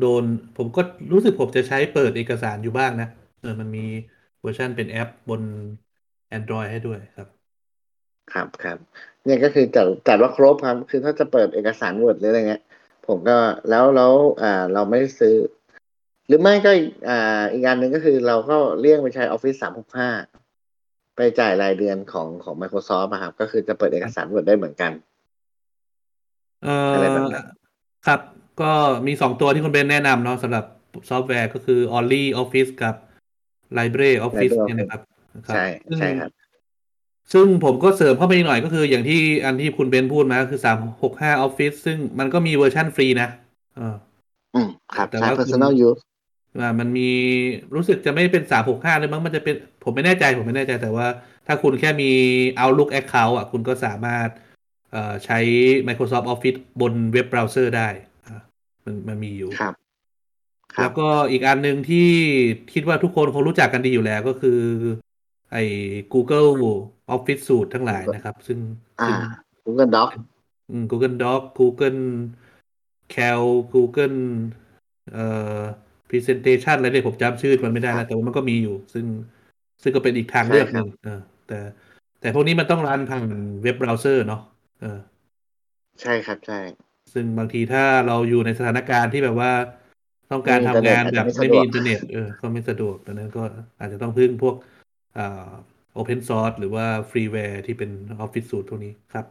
โดน ผมก็รู้สึกผมจะใช้เปิดเอกสารอยู่บ้างนะ เออมันมีเวอร์ชันเป็นแอปบน Android ให้ด้วยครับ ครับครับเนี่ยก็คือจัดจัดว่าครบครับ คือถ้าจะเปิดเอกสาร Word หรืออะไรเงี้ย ผมก็แล้วแล้วอ่าเราไม่ได้ซื้อ หรือไม่ก็อีกอ่าอีกอันหนึ่งก็คือเราก็เลี่ยงไปใช้ Office 365 ไปจ่ายรายเดือนของของ Microsoft อะครับ ก็คือจะเปิดเอกสาร Word ได้เหมือนกันเอ่อะไรอแบบนั้นครับ ก็มีสองตัวที่คุณเบนแนะนำเนาะสำหรับซอฟต์แวร์ก็คือ Only Office กับ LibreOffice Libre เนี่ยนะครับนะครับใช่ซึ่งใช่ครับซึ่งผมก็เสริมเข้าไปอีกหน่อยก็คืออย่างที่อันที่คุณเบนพูดมาก็คือสามหกห้า Office ซึ่งมันก็มีเวอร์ชันฟรีนะเอออืมครับแต่ใช้ว่าคุณ personal use อ่ามันมีรู้สึกจะไม่เป็นสามหกห้าเลยมั้งมันจะเป็นผมไม่แน่ใจผมไม่แน่ใจแต่ว่า ถ้าคุณแค่มี Outlook Account อะ คุณก็สามารถเอ่อใช้ Microsoft Office บนเว็บเบราว์เซอร์ได้อ่ามันมันมีอยู่ครับครัแล้บวก็อีกอันหนึ่งที่คิดว่าทุกคนคงรู้จักกันดีอยู่แล้วก็คือ ไอ้ Google Office Suite ทั้งหลายนะครับ ซึ่งอ่าซึ่ง Google Doc อืม Google Doc Google Cal Google เอ่อ Presentation อะไรเนี่ยผมจำชื่อมันไม่ได้แล้วแต่ว่ามันก็มีอยู่ ซึ่งซึ่งก็เป็นอีกทางเลือกหนึ่งเออแต่ แต่พวกนี้มันต้องรันผ่านเว็บเบราว์เซอร์เนาะเออใช่ครับใช่ ซึ่งบางทีถ้าเราอยู่ในสถานการณ์ที่แบบว่าต้องการไม่มีทำงานอินเทอร์เน็ตแบบอาจจะไม่ไม่สะดมีอินเทอร์เน็ตเออก็ไม่สะดวกดังนั้นก็อาจจะต้องพึ่งพวกอ่า Open Source หรือว่า freeware ที่เป็น Office Suite พวกนี้ครับ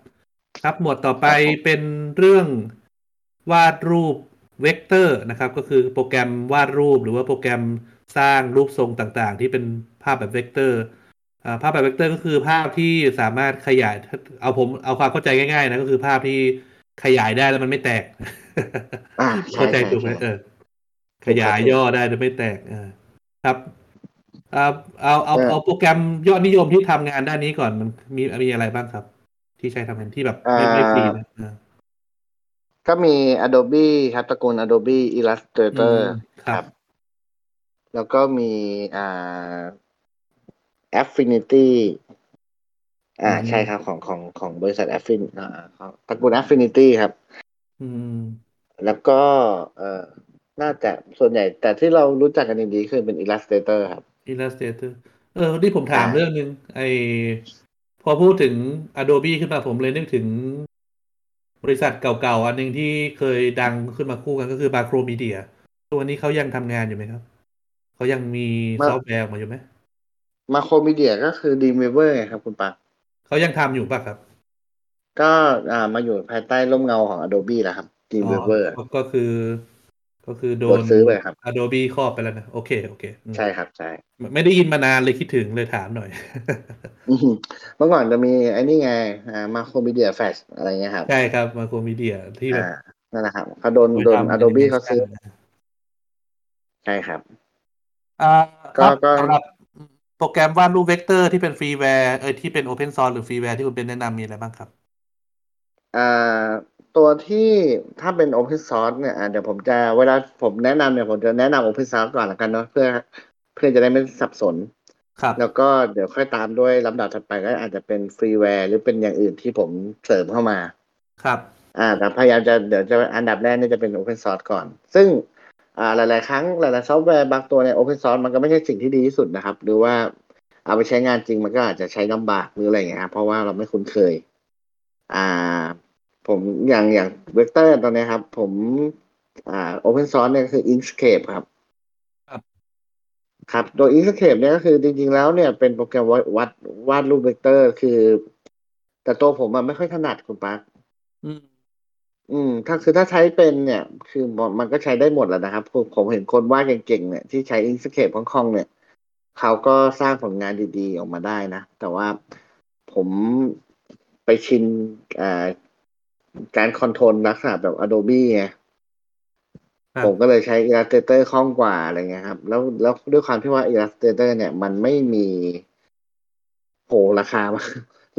ครับหมวดต่อไปเป็นเรื่องวาดรูป เวกเตอร์นะครับก็คือโปรแกรมวาดรูปหรือว่าโปรแกรมสร้างรูปทรงต่างๆ ที่เป็นภาพแบบเวกเตอร์อ่าภาพแบบเวกเตอร์ก็คือภาพที่สามารถขยายเอาผมเอาความเข้าใจง่ายๆนะก็คือภาพที่ขยายได้แล้วมันไม่แตกอ่าใช่เข้าใจใช่ถูกไหมใช่เออ ขยายย่อได้โดยไม่แตกอ่าครับเอาเอาเอาเอาโปรแกรมยอดนิยมที่ทำงานด้านนี้ก่อนมันมีมีอะไรบ้างครับ ที่ใช้ทำงานที่แบบไม่ไม่ฟรีนะอ่า ก็มี Adobe ครับตระกูล Adobe Illustrator อืมครับ แล้วก็มีอ่า Affinity อ่าอืมใช่ครับของของของบริษัท Affin อ่าของตระกูล Affinity ครับ อืม แล้วก็เอ่อน่าจะส่วนใหญ่ แต่ที่เรารู้จักกันดีๆคือเป็น Illustrator ครับ Illustrator เออที่ผมถามอ่าเรื่องนึงไอพอพูดถึง Adobe ขึ้นมาผมเลยนึกถึง บริษัทเก่าๆ อันหนึ่งที่เคยดังขึ้นมาคู่กันก็คือ Macromedia ตัวนี้เขายังทำงานอยู่ไหมครับ เขายังมีซอฟต์แวร์ออกมาอยู่ไหมมาโครมีเดียก็คือ Dreamweaver ไงครับคุณปักเขายังทำอยู่ป่ะครับ ก็อ่ามาอยู่ภายใต้ร่มเงาของ Adobe แล้วครับ Dreamweaver อ๋อก็คือ ก็คือโดโดนนซื้อไปครับ Adobe ครอบไปแล้วนะ โอเค โอเคอืมใช่ครับ ใช่ ไม่ได้ยินมานานเลยคิดถึงเลยถามหน่อยอือหือเมื่อก่อนจะมีไอ้นี่ไงอ่า Macromedia Flash อะไรเงี้ยครับ ใช่ครับ Macromedia ที่แบบอ่านั่นนะครับเขาโดนโดน Adobe เขาซื้อ ใช่ครับอ่าก็ครับก็สำหรับโปรแกรมวาดรูปเวกเตอร์ที่เป็น freeware เออที่เป็น Open Source หรือ freeware ที่คุณเบนแนะนำมีอะไรบ้างครับอ่า ตัวที่ถ้าเป็น Open Source เนี่ยอ่าเดี๋ยวผมจะเวลาผมแนะนำเนี่ยผมจะแนะนำ Open Source ก่อนละกันเนาะเพื่อเพื่อจะได้ไม่สับสน ครับ แล้วก็เดี๋ยวค่อยตามด้วยลำดับถัดไปก็อาจจะเป็น freeware หรือเป็นอย่างอื่นที่ผมเสริมเข้ามา ครับ อ่าแต่พยายามจะเดี๋ยวจะอันดับแรกเนี่ยจะเป็น Open Source ก่อน ซึ่งอ่าหลาย ๆ ครั้งหลาย ๆ ซอฟต์แวร์บางตัวเนี่ย Open Source มันก็ไม่ใช่สิ่งที่ดีที่สุดนะครับ หรือว่าเอาไปใช้งานจริงมันก็อาจจะใช้ลำบากหรืออะไรอย่างเงี้ยครับเพราะว่าเราไม่คุ้นเคย อ่า ผมอย่างอย่างเวกเตอร์ตอนนี้ครับ ผม อ่า Open Source เนี่ยก็คือ Inkscape ครับ ครับครับโดย Inkscape เนี่ยก็คือจริง ๆ แล้วเนี่ยเป็นโปรแกรมวัดวัดวาดรูปเวกเตอร์ คือ แต่ตัวผมอะไม่ค่อยถนัดคุณปั๊กอืมอืม ถ้าคือถ้าใช้เป็นเนี่ย คือมันมันก็ใช้ได้หมดแหล้วนะครับ ผมผมเห็นคนวาดเก่งๆเนี่ยที่ใช้ Inkscape คล่องๆเนี่ย เขาก็สร้างผลงานดีๆ ออกมาได้นะ แต่ว่าผมไปชินอ่า การคอนโทรลลักษณะแบบ Adobe ไงครับ ผมก็เลยใช้ Illustrator คล่องกว่าอะไรเงี้ยครับ แล้วแล้วด้วยความที่ว่า Illustrator เนี่ย มันไม่มีโหราคา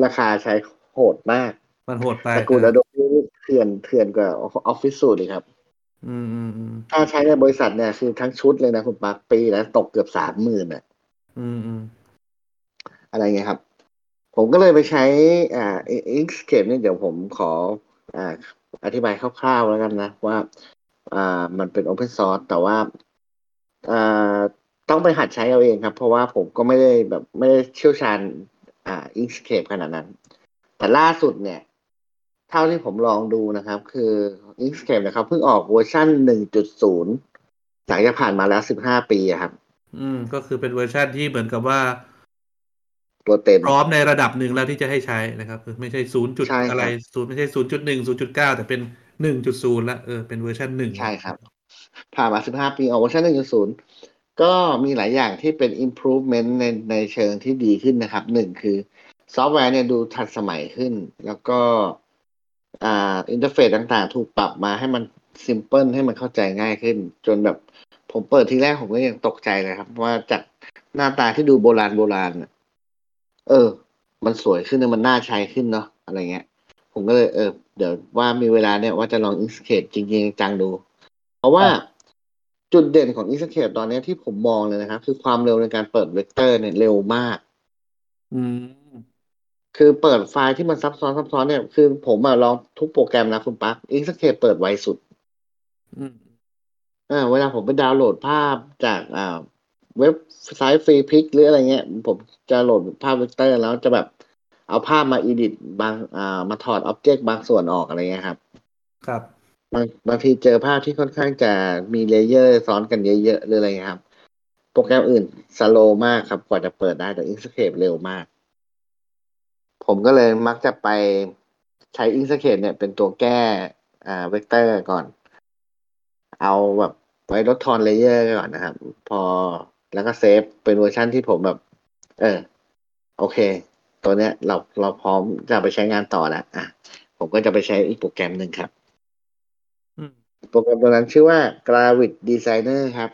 ราคาใช้โหดมากมันโหดไปตระกูลเออ Adobe เถื่อนเถื่อนกว่า Office Suite เลยครับ อืมอืมอืมถ้าใช้ในบริษัทเนี่ยคือทั้งชุดเลยนะคุณปักปีแล้วตกเกือบสามหมื่นอะ อืมอืมอะไรเงี้ยครับ ผมก็เลยไปใช้อ่า Inkscape เนี่ยเดี๋ยวผมขอ อ่าอธิบายคร่าวๆแล้วกันนะว่าอ่ามันเป็น Open Source แต่ว่าอ่าต้องไปหัดใช้เอาเองครับ เพราะว่าผมก็ไม่ได้แบบไม่ได้เชี่ยวชาญอ่า Inkscape ขนาดนั้น แต่ล่าสุดเนี่ย เท่าที่ผมลองดูนะครับ คือ Inkscape นะครับเพิ่งออกเวอร์ชัน1.0 หลังจากผ่านมาแล้ว 15 ปีครับ อืม ก็คือเป็นเวอร์ชันที่เหมือนกับว่า ตัวเต็ม พร้อมในระดับหนึ่งแล้วที่จะให้ใช้นะครับคือไม่ใช่ศูนย์จุดใช่ครับอะไรศูนย์ไม่ใช่ศูนย์จุดหนึ่งศูนย์จุดเก้าแต่เป็นหนึ่งจุดศูนย์ละเออเป็นเวอร์ชันหนึ่งใช่ครับ ผ่านมา15ปีออกเวอร์ชัน1.0ก็มีหลายอย่างที่เป็น improvement ในในเชิงที่ดีขึ้นนะครับหนึ่งคือซอฟต์แวร์เนี่ยดูทันสมัยขึ้น แล้วก็อ่า interface ต่างๆ ถูกปรับมาให้มัน simple ให้มันเข้าใจง่ายขึ้น จนแบบผมเปิดทีแรกผมก็ยังตกใจเลยครับ ว่าจากหน้าตาที่ดูโบราณโบราณน่ะ เออ มันสวยขึ้นนะมันน่าใช้ขึ้นเนาะอะไรเงี้ย ผมก็เลยเออ เดี๋ยวว่ามีเวลาเนี่ยว่าจะลอง Inkscape จริงๆจังๆดู เพราะว่าจุดเด่นของ Inkscape ตอนนี้ที่ผมมองเลยนะครับ คือความเร็วในการเปิดเวกเตอร์เนี่ยเร็วมาก อืมคือเปิดไฟล์ที่มันซับซ้อนซับซ้อนเนี่ยคือผมอะลองทุกโปรแกรมนะคุณปั๊ก Inkscape เปิดไวสุดอืมอ่าเวลาผมไปดาวน์โหลดภาพจากอ่า เว็บไซต์ Freepik หรืออะไรเงี้ย ผมจะโหลดภาพเวกเตอร์แล้วจะแบบเอาภาพมา edit บางอ่ามาถอด object บางส่วนออกอะไรเงี้ยครับ ครับบางบางทีเจอภาพที่ค่อนข้างจะมี layer ซ้อนกันเยอะๆหรืออะไรเงี้ยครับ โปรแกรมอื่น slow มากครับ กว่าจะเปิดได้แต่ Inkscape เร็วมาก ผมก็เลยมักจะไปใช้ Inkscape เนี่ยเป็นตัวแก้อ่าเวกเตอร์ก่อน เอาแบบไว้ลดทอน layer ก่อนนะครับ พอ แล้วก็เซฟเป็นเวอร์ชันที่ผมแบบ เออ โอเค ตัวเนี้ยเราเราพร้อมจะไปใช้งานต่อแล้วอะ ผมก็จะไปใช้อีกโปรแกรมหนึ่งครับอืมโปรแกรมตัวนั้นชื่อว่า Gravit Designer ครับ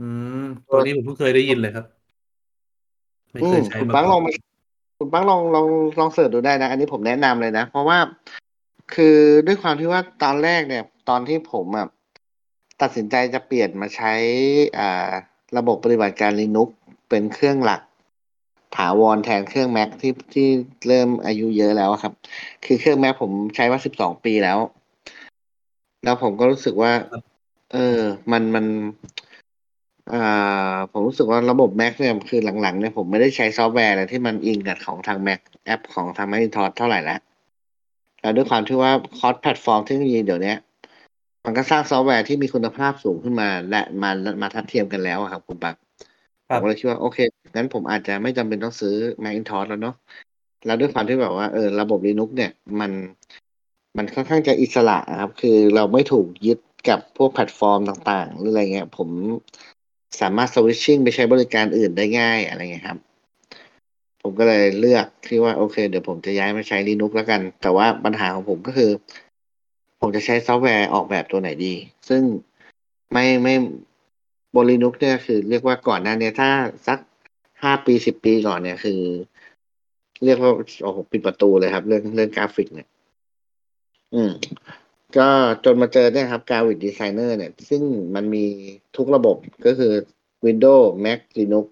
อืม ตัวนี้ผมเพิ่งเคยได้ยินเลยครับ ไม่เคยใช้มาก่อน อืม คุณปั๊กลองาคุณปังลองลองลองเสิร์ชดูได้นะ อันนี้ผมแนะนำเลยนะ เพราะว่าคือด้วยความที่ว่าตอนแรกเนี่ย ตอนที่ผมอะ ตัดสินใจจะเปลี่ยนมาใช้ระบบปฏิบัติการ Linux เป็นเครื่องหลัก ถาวรแทนเครื่อง Mac ที่ที่เริ่มอายุเยอะแล้วครับ คือเครื่อง Mac ผมใช้มาสิบสองปีแล้ว แล้วผมก็รู้สึกว่า เออ มันมันอ่าผมรู้สึกว่าระบบ Mac เนี่ยคือหลังๆเนี่ยผมไม่ได้ใช้ซอฟต์แวร์อะไรที่มันอิงกับของทาง Mac แอปของทาง Macintosh เท่าไหร่แล้วแล้วด้วยความที่ว่า cross platform เทคโนโลยีเดี๋ยวนี้ มันก็สร้างซอฟต์แวร์ที่มีคุณภาพสูงขึ้นมา และมามาทัดเทียมกันแล้วอะครับ คุณปั๊ก ครับ ผมก็เลยคิดว่าโอเคงั้นผมอาจจะไม่จำเป็นต้องซื้อ Macintosh แล้วเนาะแล้วด้วยความที่แบบว่าเออระบบ Linux เนี่ยมันมันค่อนข้างจะอิสระครับ คือเราไม่ถูกยึดกับพวกแพลตฟอร์มต่างๆ หรืออะไรเงี้ย ผมสามารถ switching ไปใช้บริการอื่นได้ง่ายอะไรเงี้ยครับ ผมก็เลยเลือกที่ว่าโอเค เดี๋ยวผมจะย้ายมาใช้ Linux แล้วกัน แต่ว่าปัญหาของผมก็คือ ผมจะใช้ซอฟต์แวร์ออกแบบตัวไหนดี ซึ่งไม่ไม่บน Linux เนี่ยคือ เรียกว่าก่อนหน้าเนี้ยถ้าสักห้าปีสิบปีก่อนเนี่ยคือ เรียกว่าโอ้โหปิดประตูเลยครับ เรื่องเรื่องกราฟิกเนี่ย อืม ก็จนมาเจอเนี่ยครับ Gravit Designer เนี่ย ซึ่งมันมีทุกระบบก็คือ Windows Mac Linux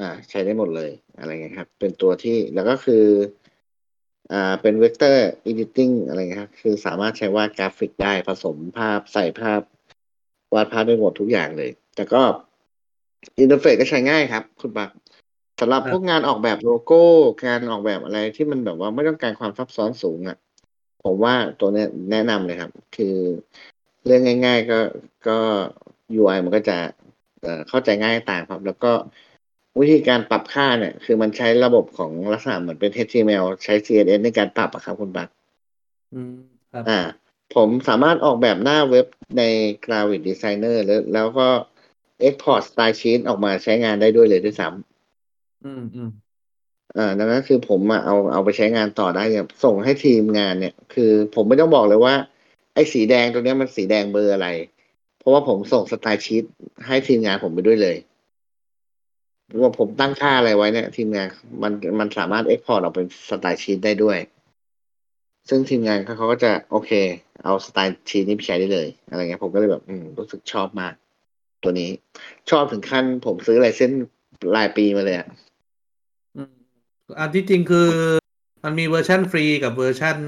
อ่า ใช้ได้หมดเลย อะไรเงี้ยครับ เป็นตัวที่แล้วก็คือ อ่าเป็น Vector Editing อะไรเงี้ยครับคือสามารถใช้วาดกราฟิกได้ผสมภาพใส่ภาพ วาดภาพได้หมดทุกอย่างเลย แต่ก็ interface ก็ใช้ง่ายครับ คุณปั๊ก ครับ สำหรับพวกงานออกแบบโลโก้การออกแบบอะไรที่มันแบบว่าไม่ต้องการความซับซ้อนสูงอะ ผมว่าตัวเนี้ยแนะนำเลยครับ คือเรื่องง่าย ๆ ก็ก็ UI มันก็จะเอ่อเข้าใจง่ายต่างครับ แล้วก็ วิธีการปรับค่าเนี่ย คือมันใช้ระบบของลักษณะเหมือนเป็น HTML ใช้ CSS ในการปรับอะครับคุณปักอืมครับอ่า ผมสามารถออกแบบหน้าเว็บใน Gravit Designer แล้วแล้วก็ Export Style Sheet ออกมาใช้งานได้ด้วยเลยด้วยซ้อืมอืมอ่าดังนั้นคือผมอะเอาเอาไปใช้งานต่อได้เนี่ยส่งให้ทีมงานเนี่ย คือผมไม่ต้องบอกเลยว่า ไอ้สีแดงตัวเนี้ยมันสีแดงเบอร์อะไร เพราะว่าผมส่ง style sheet ให้ทีมงานผมไปด้วยเลย ว่าผมตั้งค่าอะไรไว้เนี่ย ทีมงานมันมันสามารถ export ออกเป็น style sheet ได้ด้วย ซึ่งทีมงานเขาเขาก็จะโอเค เอา style sheet นี้ไปใช้ได้เลย อะไรเงี้ยผมก็เลยแบบอืมรู้สึกชอบมาก ตัวนี้ ชอบถึงขั้นผมซื้อ license รายปีมาเลยอะอืมอันที่จริงคือ มันมีเวอร์ชันฟรีกับเวอร์ชัน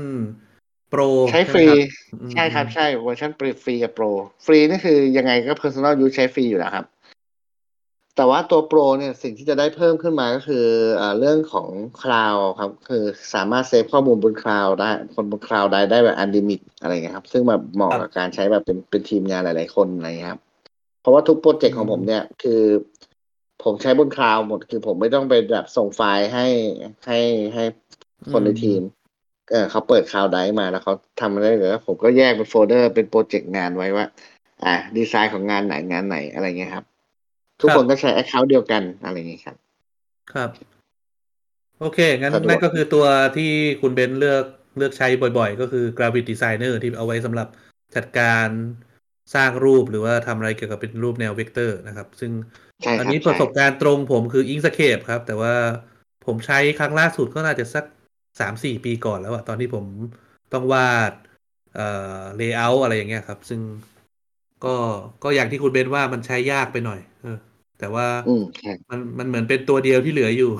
Pro ใช้ฟรีอืมใช่ครับใช่เวอร์ชันฟรีกับ Pro ฟรีนี่คือยังไงก็ Personal Use ใช้ฟรีอยู่แล้วครับ แต่ว่าตัว Pro เนี่ยสิ่งที่จะได้เพิ่มขึ้นมาก็คือเอ่อเรื่องของ cloud ครับ คือสามารถเซฟข้อมูลบน cloud ได้ คนบน cloud ได้ได้แบบ unlimited อะไรเงี้ยครับ ซึ่งแบบเหมาะกับการใช้แบบเป็นเป็นทีมงานหลาย ๆ คนอะไรเงี้ยครับ เพราะว่าทุกโปรเจกต์ของผมเนี่ยคือ ผมใช้บน cloud หมด คือผมไม่ต้องไปแบบส่งไฟล์ให้ให้ให้คนในทีมเออเขาเปิด cloud drive มาแล้วเขาทำได้เลยแล้วผมก็แยกเป็นโฟลเดอร์เป็นโปรเจกต์งานไว้ว่า อ่าดีไซน์ของงานไหนงานไหนอะไรเงี้ยครับ ทุกคนก็ใช้ account เดียวกันอะไรเงี้ยครับ ครับ โอเค งั้นสะดวกนั่นก็คือตัวที่คุณเบนซ์เลือกเลือกใช้บ่อยๆ ก็คือ Gravit Designer ที่เอาไว้สำหรับจัดการสร้างรูปหรือว่าทำอะไรเกี่ยวกับเป็นรูปแนวเวกเตอร์นะครับ ซึ่งใช่คอัรับนนี้ประสบการณ์ตรงผมคือ Inkscape ครับ แต่ว่าผมใช้ครั้งล่าสุดก็น่าจะสักสามสี่ปีก่อนแล้วอะตอนที่ผมต้องวาดเอ่อ layout อะไรอย่างเงี้ยครับ ซึ่งก็ก็อย่างที่คุณเบนว่ามันใช้ยากไปหน่อยเออ แต่ว่าอืมใช่มันมันเหมือนเป็นตัวเดียวที่เหลืออยู่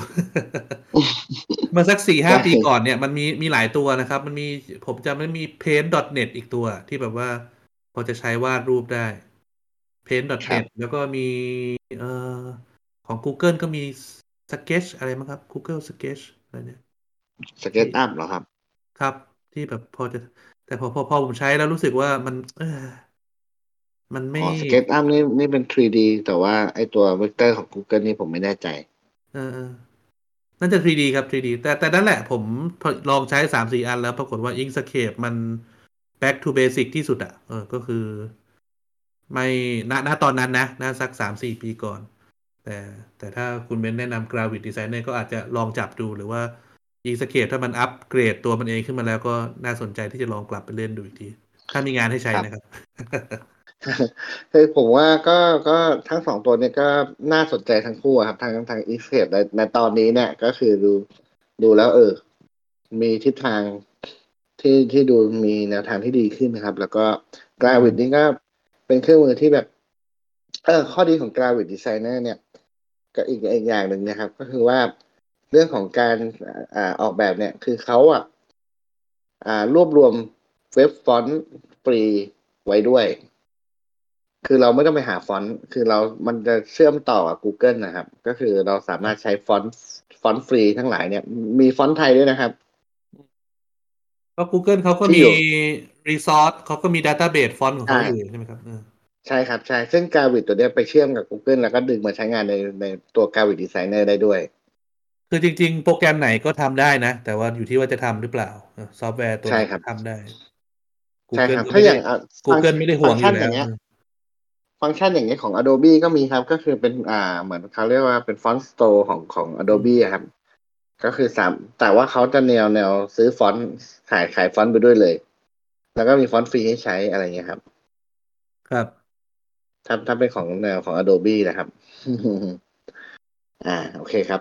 เมื่อสักสี่ห้าใช่ปีก่อนเนี่ย มันมีมีหลายตัวนะครับ มันมีผมจำมันมี paint.net อีกตัวที่แบบว่า พอจะใช้วาดรูปได้ paint.net แล้วก็มีเอ่อของ Google ก็มี Sketch อะไรมั้งครับ Google Sketch อะไรเนี่ย SketchUp เหรอครับ ครับ ที่แบบพอจะ แต่พอพอพอผมใช้แล้วรู้สึกว่ามัน เออ มันไม่อ๋อ SketchUp นี่นี่เป็น 3D แต่ว่าไอ้ตัวเวกเตอร์ของ Google นี่ผมไม่แน่ใจ เออเออน่าจะ 3D ครับ 3D แต่แต่นั่นแหละผมพอลองใช้สามสี่อันแล้วปรากฏว่า Inkscape มัน back to basic ที่สุดอะเออ ก็คือ ไม่ณณตอนนั้นนะน่าสักสามสี่ปีก่อน แต่แต่ถ้าคุณเบนแนะนำ Gravit Designer ก็อาจจะลองจับดูหรือว่า Inkscape ถ้ามันอัปเกรดตัวมันเองขึ้นมาแล้วก็น่าสนใจที่จะลองกลับไปเล่นดูอีกที ถ้ามีงานให้ใช้นะครับ คือผมว่าก็ก็ทั้งสองตัวเนี้ก็น่าสนใจทั้งคู่อะครับทางทางอีเซในในตอนนี้เนี่ย ก็คือดูดูแล้ว เออ มีทิศทางที่ที่ดูมีแนวทางที่ดีขึ้นนะครับ แล้วก็กราวิดนี่ก็เป็นเครื่องมือที่แบบ เออ ข้อดีของกราวิดดีไซเนอร์เนี่ยก็อีกอีกอย่างหนึ่งนะครับ ก็คือว่าเรื่องของการอ่าออกแบบเนี่ย คือเขาอะอ่ารวบรวมเว็บฟอนต์ฟรีไว้ด้วย คือเราไม่ต้องไปหาฟอนต์ คือเรา มันจะเชื่อมต่อกับ Google นะครับ ก็คือเราสามารถใช้ฟอนต์ ฟอนต์ฟรีทั้งหลายเนี่ย มีฟอนต์ไทยด้วยนะครับ ก็ Google เขาก็ที่มีอยู่ resource เขาก็มี database ฟอนต์ของเขาใช่อยู่ใช่ไหมครับเออใช่ครับ ใช่ ซึ่ง Gravit ตัวเนี้ยไปเชื่อมกับ Google แล้วก็ดึงมาใช้งานในในตัว Gravit Designer ได้ด้วย คือจริง ๆ โปรแกรมไหนก็ทำได้นะ แต่ว่าอยู่ที่ว่าจะทำหรือเปล่าเออซอฟต์แวร์ตัวไหใช่ครับทำได้ใช่ Google ครับก็ถ้าไม่อได้ย่างอะ Google ไม่ได้ห่วงอยู่ฟังก์ชันอแล้ว ฟังก์ชันอย่างเงี้ยของ Adobe ก็มีครับ ก็คือเป็นอ่าเหมือนเขาเรียกว่าเป็น font store ของของ Adobe อะครับ ก็คือสามแต่ว่าเขาจะแนวแนวซื้อฟอนต์ขายขายฟอนต์ไปด้วยเลย แล้วก็มีฟอนต์ฟรีให้ใช้อะไรเงี้ยครับ ครับถ้าถ้าเป็นของแนวของ Adobe นะครับ อ่า โอเคครับ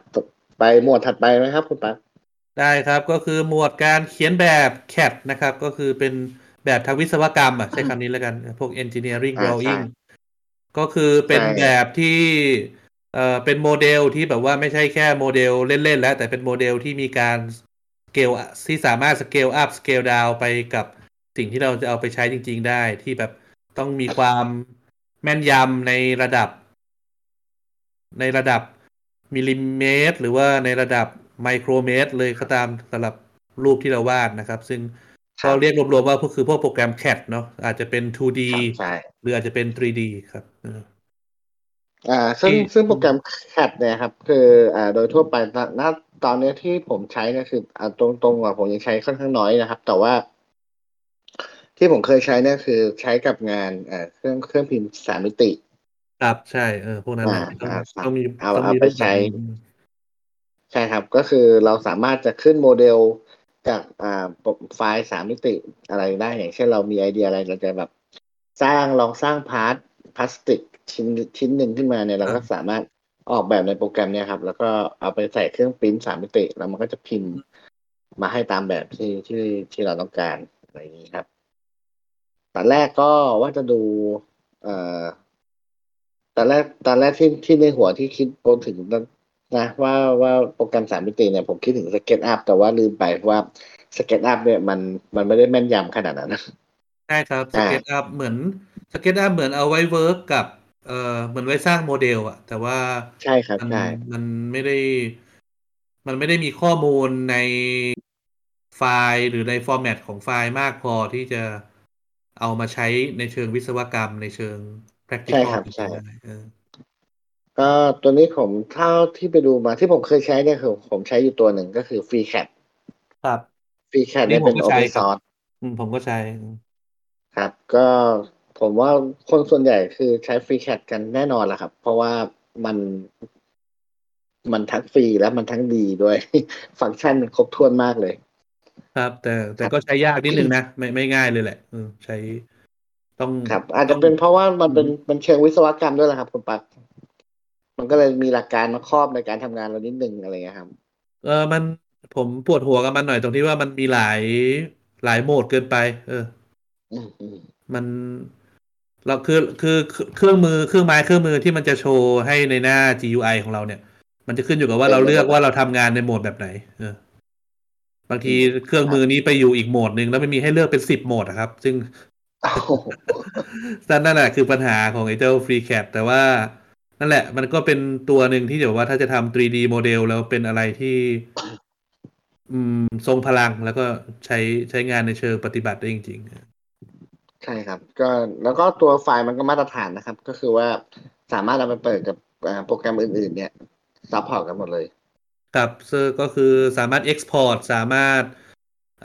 ไปหมวดถัดไปไหมครับ คุณปั๊กได้ครับก็คือหมวดการเขียนแบบ CAD นะครับ ก็คือเป็นแบบทางวิศวกรรมอะใช้คำนี้แล้วกัน พวก engineering อ่าใช่ drawing ก็คือเป็นใช่แบบที่เอ่อเป็นโมเดลที่แบบว่าไม่ใช่แค่โมเดลเล่นๆแล้ว แต่เป็นโมเดลที่มีการสเกลที่สามารถ scale up scale down ไปกับสิ่งที่เราจะเอาไปใช้จริง ๆ ได้ที่แบบต้องมีความแม่นยำในระดับ ในระดับมิลลิเมตร หรือว่าในระดับไมโครเมตร เลยก็ตามสำหรับรูปที่เราวาดนะครับ ซึ่งครั ก็บเรียกรวมๆว่าก็คือพวกโปรแกรม CAD เนาะอาจจะเป็น 2D ครับใช่หรืออาจจะเป็น 3D ครับเอออ่าซึ่งที่ซึ่งโปรแกรม CAD เนี่ยครับ คืออ่าโดยทั่วไปณณตอนเนี้ยที่ผมใช้เนี่ยคืออ่าตรงตรงว่าผมยังใช้ค่อนข้างน้อยนะครับ แต่ว่า ที่ผมเคยใช้เนี่ยคือใช้กับงานอ่าเครื่องเครื่องพิมพ์สามมิติ ครับใช่เออพวกนั้นน่ะอ่าต้องอ่าต้องมีเอาต้องเอามีไปรูปแบบใช้อืมใช่ครับ ก็คือเราสามารถจะขึ้นโมเดล จากอ่าไฟล์สามมิติอะไรได้ อย่างเช่นเรามีไอเดียอะไรเราจะแบบสร้างลองสร้าง part พลาสติกชิ้นชิ้นหนึ่งขึ้นมาเนี่ยเราก็สามารถออกแบบในโปรแกรมเนี่ยครับ แล้วก็เอาไปใส่เครื่องปริ้นสามมิติ แล้วมันก็จะพิมพ์มาให้ตามแบบที่ที่ที่เราต้องการอะไรอย่างนี้ครับตอนแรกก็ว่าจะดู เอ่อตอนแรกตอนแรกที่ที่ในหัวที่คิดโปรถึง นะว่าว่าโปรแกรมสามมิติเนี่ยผมคิดถึง SketchUp แต่ว่าลืมไปว่า SketchUp เนี่ยมันมันไม่ได้แม่นยำขนาดนั้นนะใช่ครับสอ่า SketchUp เหมือน SketchUp เหมือนเอาไว้ work กับเอ่อเหมือนไว้สร้างโมเดลอะแต่ว่าใช่ครับมันใช่มันไม่ได้ มันไม่ได้มีข้อมูลในไฟล์หรือในฟอร์แมตของไฟล์มากพอที่จะเอามาใช้ในเชิงวิศวกรรมในเชิงใช่ practical ครับจริใช่งๆได้เออ ก็ตัวนี้ผมเท่าที่ไปดูมาที่ผมเคยใช้เนี่ยคือผมใช้อยู่ตัวหนึ่งก็คือ FreeCAD ครับ FreeCAD นี่เนี่ยเป็นผมก็ใช้ open ครับ source อืมผมก็ใช้ครับ ก็ผมว่าคนส่วนใหญ่คือใช้ FreeCAD กันแน่นอนแหละครับ เพราะว่ามันมันทั้งฟรีและมันทั้งดีด้วย ฟังก์ชันมันครบถ้วนมากเลย ครับ แต่แต่ครับก็ใช้ยากนิดนึงนะไม่ไม่ง่ายเลยแหละเออใช้ต้องครับ อาจจะต้องเป็นเพราะว่ามันเป็นอืมเป็นเชิงวิศวกรรมด้วยแหละครับคุณปัก มันก็เลยมีหลักการมาครอบในการทำงานเรานิดนึงอะไรเงี้ยครับ เออมันผมปวดหัวกับมันหน่อยตรงที่ว่ามันมีหลายหลายโหมดเกินไป เออ อืมอืมมันเราคือคือเครื่องมือเครื่องไม้เครื่องมือที่มันจะโชว์ให้ในหน้า GUI ของเราเนี่ย มันจะขึ้นอยู่กับว่าเราเลือกว่าเราทำงานในโหมดแบบไหน เออ บางทีเครื่องมือนี้ไปอยู่อีกโหมดหนึ่งแล้วไม่มีให้เลือกเป็นสิบโหมดอะครับ ซึ่ง อ้าวนั่นแหละคือปัญหาของไอ้เจ้า FreeCAD แต่ว่า นั่นแหละ มันก็เป็นตัวหนึ่งที่เดี๋ยวว่าถ้าจะทำ 3D โมเดลแล้วเป็นอะไรที่อืมทรงพลังแล้วก็ใช้ใช้งานในเชิงปฏิบัติได้จริงใช่ครับ ก็แล้วก็ตัวไฟล์มันก็มาตรฐานนะครับ ก็คือว่าสามารถเอาไปเปิดกับอ่าโปรแกรมอื่น ๆ เนี่ย support กันหมดเลยๆครับซึ่งก็คือสามารถ Export สามารถ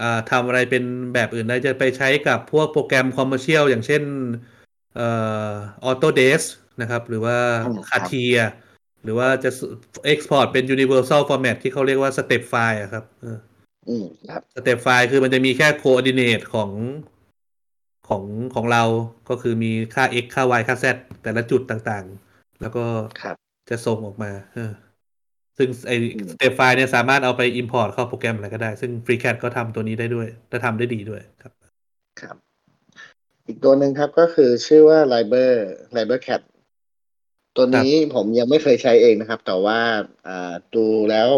อ่าทำอะไรเป็นแบบอื่นได้จะไปใช้กับพวกโปรแกรม commercial อย่างเช่นเอ่อ Autodesk นะครับ หรือว่าอืมครับ CATIA หรือว่าจะ Export เป็น Universal Format ที่เขาเรียกว่า Step File อะครับเอออืมครับ step file คือมันจะมีแค่ coordinate ของของของเราก็คือมีค่า x ค่า y ค่า z แต่ละจุดต่างๆ แล้วก็ครับจะส่งออกมาเออซึ่งไออืม step file เนี่ยสามารถเอาไป import เข้าโปรแกรมอะไรก็ได้ ซึ่ง FreeCAD ก็ทำตัวนี้ได้ด้วยและทำได้ดีด้วยครับ ครับ อีกตัวหนึ่งครับก็คือชื่อว่า Libre LibreCAD ตัวนี้ผมยังไม่เคยใช้เองนะครับ แต่ว่าอ่าดูแล้ว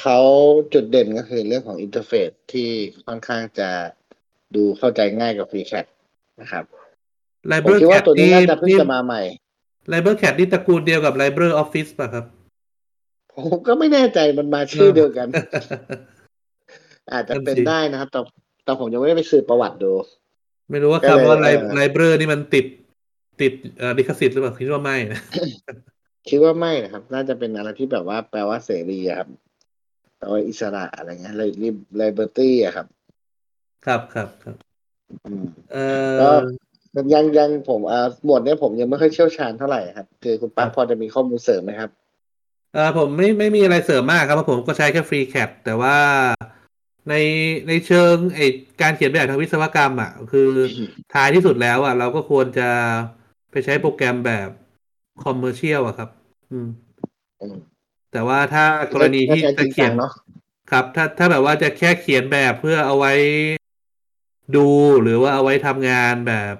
เขาจุดเด่นก็คือเรื่องของ interface ที่ค่อนข้างจะดูเข้าใจง่ายกับ FreeCAD นะครับผม Libre คิดว่า CAD ตัวนี้นี่น่าจะเพิ่งนี่จะมาใหม่ LibreCAD นี่ตระกูลเดียวกับ LibreOffice ป่ะครับ ผมก็ไม่แน่ใจมันมาชื่อเดียวกัน อาจจะเป็นนั่นสิได้นะครับแต่แต่ผมยังไม่ได้ไปสืบประวัติดู ไม่รู้ว่าก็เลยคำว่าเอ่อ Library นี่มันติด ติดเอ่อลิขสิทธิ์หรือเปล่าคิดว่าไม่นะคิดว่าไม่นะครับ น่าจะเป็นอะไรที่แบบว่า แปลว่าเสรีอะครับแปลว่าอิสระอะไรเงี้ยเลยรีบ liberty อะครับ ครับครับครับอืมเอ่ก็อยังยังผมอ่าหมวดเนี้ยผมยังไม่ค่อยเชี่ยวชาญเท่าไหร่ครับ คือคุณปั๊กครับพอจะมีข้อมูลเสริมไหมครับเออผมไม่ไม่มีอะไรเสริมมากครับเพราะผมก็ใช้แค่ฟรีแคปแต่ว่าในในเชิงไอการเขียนแบบทางวิศวกรรมอะคือท้ายที่สุดแล้วอะเราก็ควรจะ ไปใช้โปรแกรมแบบ commercial อะครับ อืมอืมแต่ว่าถ้ากรณีที่ไม่ใช่จะริงจังเนาะครับ ถ้าถ้าแบบว่าจะแค่เขียนแบบเพื่อเอาไว้ดูหรือว่าเอาไว้ทำงานแบบ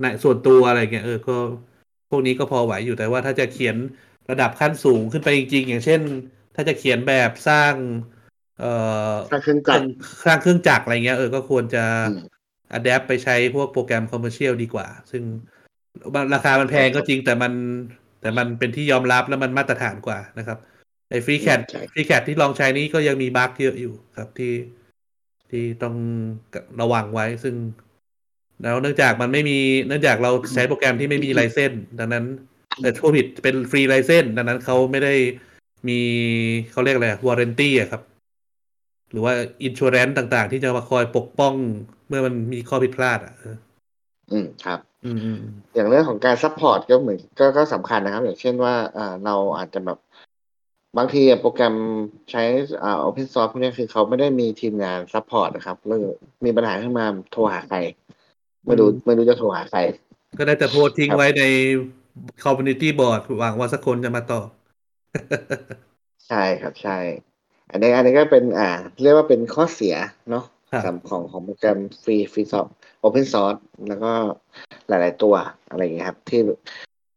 ในส่วนตัวอะไรเงี้ยเออก็พวกนี้ก็พอไหวอยู่แต่ว่าถ้าจะเขียนระดับขั้นสูงขึ้นไปจริงๆ อย่างเช่น ถ้าจะเขียนแบบสร้าง เอ่อถ้าเครื่องจักรสร้างเครื่องจักรอะไรเงี้ยเออก็ควรจะอืม adapt ไปใช้พวกโปรแกรม commercial ดีกว่า ซึ่ง ราคามันแพงก็จริงแต่มัน แต่มันเป็นที่ยอมรับแล้วมันมาตรฐานกว่านะครับไอ้ FreeCAD ใช่ FreeCAD ที่ลองใช้นี้ก็ยังมี bug เยอะอยู่ครับที่ที่ต้องระวังไว้ซึ่ง แล้วเนื่องจากมันไม่มีเนื่องจากเราใช้โปรแกรมที่ไม่มี license ดังนั้น แต่ผู้ผิดเป็น free license ดังนั้นเขาไม่ได้มีเขาเรียกอะไร warranty อะครับ หรือว่าอินช r แ n นต่าง ๆ ที่จะมาคอยปกป้องเมื่อมันมีข้อผิดพลาดอะเอออืมครับ อืมอืมอืมอย่างเรื่องของการ support ก็เหมือนก็ก็สำคัญนะครับ อย่างเช่นว่าอ่าเราอาจจะแบบบางทีอะโปรแกรมใช้อ่า open source พวกเนี้ยคือเขาไม่ได้มีทีมงาน support นะครับแล้วมีปัญหาขึ้นมาโทรหาใครไม่รู้ไม่รู้จะโทรหาใคร ก็ได้แต่โพสต์ทิ้งครับไว้ในcommunity board หวังว่าสักคนจะมาตอบ ใช่ครับใช่ อันนี้อันนี้ก็เป็นอ่า เรียกว่าเป็นข้อเสียเนาะครับ สำของของโปรแกรมฟรี free soft open source แล้วก็หลาย ๆ ตัวอะไรอย่างเงี้ยครับ ที่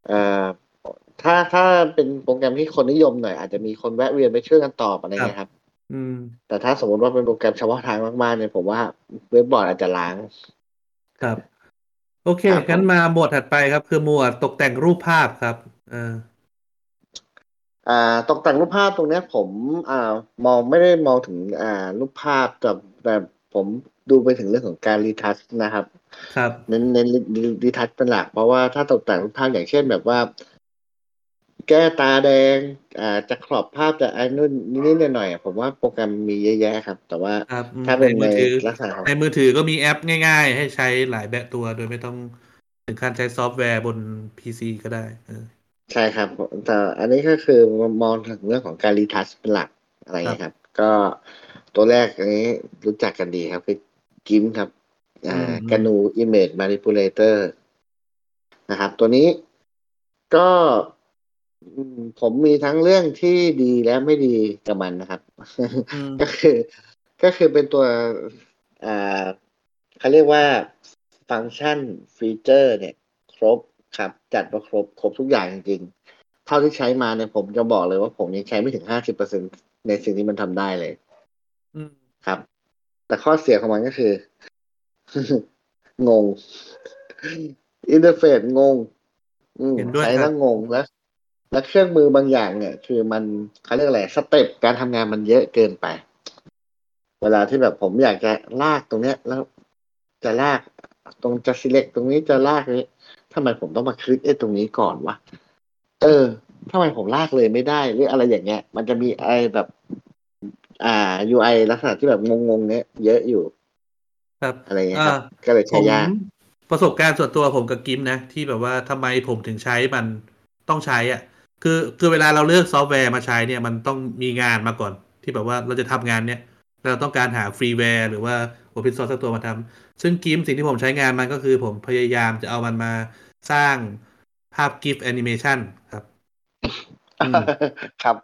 เอ่อถ้าถ้าเป็นโปรแกรมที่คนนิยมหน่อย อาจจะมีคนแวะเวียนไปช่วยกันตอบอะไรอย่างเงี้ยครับ อืม แต่ถ้าสมมติว่าเป็นโปรแกรมเฉพาะทางมาก ๆ เนี่ยผมว่าเว็บบอร์ดอาจจะร้าง ครับ โอเคครับผมงั้นมาหมวดถัดไปครับ คือหมวดตกแต่งรูปภาพครับเอ่าอ่าตกแต่งรูปภาพตรงเนี้ยผมอ่ามองไม่ได้มองถึงอ่ารูปภาพแต่แต่ ผมดูไปถึงเรื่องของการรีทัชนะครับ ครับ เน้นเน้นรีทัชเป็นหลัก เพราะว่าถ้าตกแต่งรูปภาพอย่างเช่นแบบว่า แก้ตาแดง อ่าจะขอบภาพจะอันนู่นนิดๆหน่อยๆอะผมว่าโปรแกรมมีเยอะแยะครับ แต่ว่าครับอืมถ้าเป็นในมืในอถือลักษณะของในมือถือก็มีแอปง่าย ๆ ให้ใช้หลายแบบตัวโดยไม่ต้องถึงขั้นใช้ซอฟต์แวร์บน PC ก็ได้เออใช่ครับ แต่อันนี้ก็คือมองถึงเรื่องของการ retouch เป็นหลักอะไรอย่างเงี้ยครับ ก็ ตัวแรกอันนี้รู้จักกันดีครับคือ GIMP ครับ อ่าอืม GNU Image Manipulator นะครับ ตัวนี้ก็อืมผมมีทั้งเรื่องที่ดีและไม่ดีกับมันนะครับอืมก็คือ ก็คือเป็นตัวอ่าเขาเรียกว่าฟังก์ชัน feature เนี่ย ครบครับ จัดมาครบ ครบทุกอย่างจริงๆ เท่าที่ใช้มาเนี่ยผมจะบอกเลยว่าผมยังใช้ไม่ถึงห้าสิบเปอร์เซ็นในสิ่งที่มันทำได้เลยอืม ครับ แต่ข้อเสียของมันก็คือ งง interface งงอืมเห็นด้วยครับใช้แล้วงงแล้วแล้วเครื่องมือบางอย่างเนี่ย คือมันเขาเรียกอะไรสเต็ปการทำงานมันเยอะเกินไป เวลาที่แบบผมอยากจะลากตรงเนี้ย แล้วจะลากตรงจะ select ตรงนี้จะลากนี้ทำไมผมต้องมาคลิกไอ้ตรงนี้ก่อนวะเออทำไมผมลากเลยไม่ได้ หรืออะไรอย่างเงี้ย มันจะมีไอแบบ อ่า UI ลักษณะที่แบบงงๆเนี้ยเยอะอยู่ ครับอะไรเงี้ยครับอ่าก็เลยผใช้มยากประสบการณ์ส่วนตัวผมกับ GIMP นะ ที่แบบว่าทำไมผมถึงใช้มันต้องใช้อะ คือคือเวลาเราเลือกซอฟต์แวร์มาใช้เนี่ยมันต้องมีงานมาก่อน ที่แบบว่าเราจะทำงานเนี่ยเราต้องการหา freeware หรือว่า Open Source สักตัวมาทำซึ่ง GIMP สิ่งที่ผมใช้งานมันก็คือผมพยายามจะเอามันมาสร้างภาพ GIF Animation ครับอืมครับ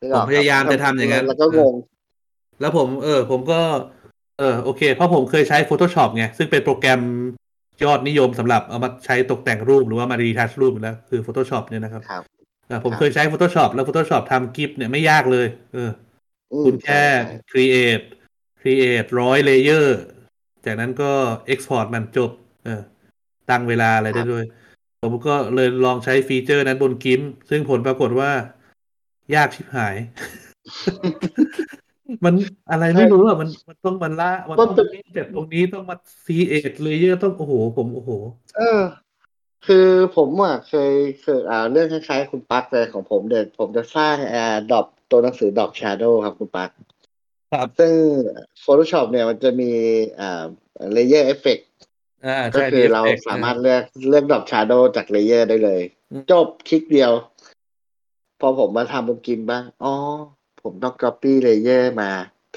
นึกออกผมพยายามจะทำอย่างนั้น แล้วก็งง แล้วผมเออ ผมก็ เออโอเค เพราะผมเคยใช้ Photoshop ไง ซึ่งเป็นโปรแกรมยอดนิยมสำหรับเอามาใช้ตกแต่งรูปหรือว่ามา retouch รูปอยู่แล้ว คือ Photoshop เนี่ยนะครับครับอ่าผมครับเคยใช้ Photoshop แล้ว Photoshop ทำ GIF เนี่ยไม่ยากเลย เอออืมคุณแค่ใช่ create create ร้อย layer จากนั้นก็ export มันจบ เออ ตั้งเวลาอะไรได้ด้วย ผมก็เลยลองใช้ feature นั้นบน GIMP ซึ่งผลปรากฏว่า ยากชิบหาย มันอะไรไม่รู้อะมันมันต้องมันละมันต้องมาเจ็บตรงนี้ต้องมา create layer ต้องโอ้โหผมโอ้โห เออ คือผมอะเคยเคยอ่าเรื่องคล้ายๆคุณปักเลยของผมเดี๋ยวผมจะสร้างอ่าดอกตัวหนังสือดอก Shadow ครับคุณปักครับซึ่ง Photoshop เนี่ยมันจะมีอ่า layer effect อ่าก็ใช่คือเรา DFX สามารถเลือกเลือกดอก Shadow จาก layer ได้เลยอืมจบคลิกเดียว พอผมมาทำบนกินบ้าง อ๋อ ผมต้อง copy layer มา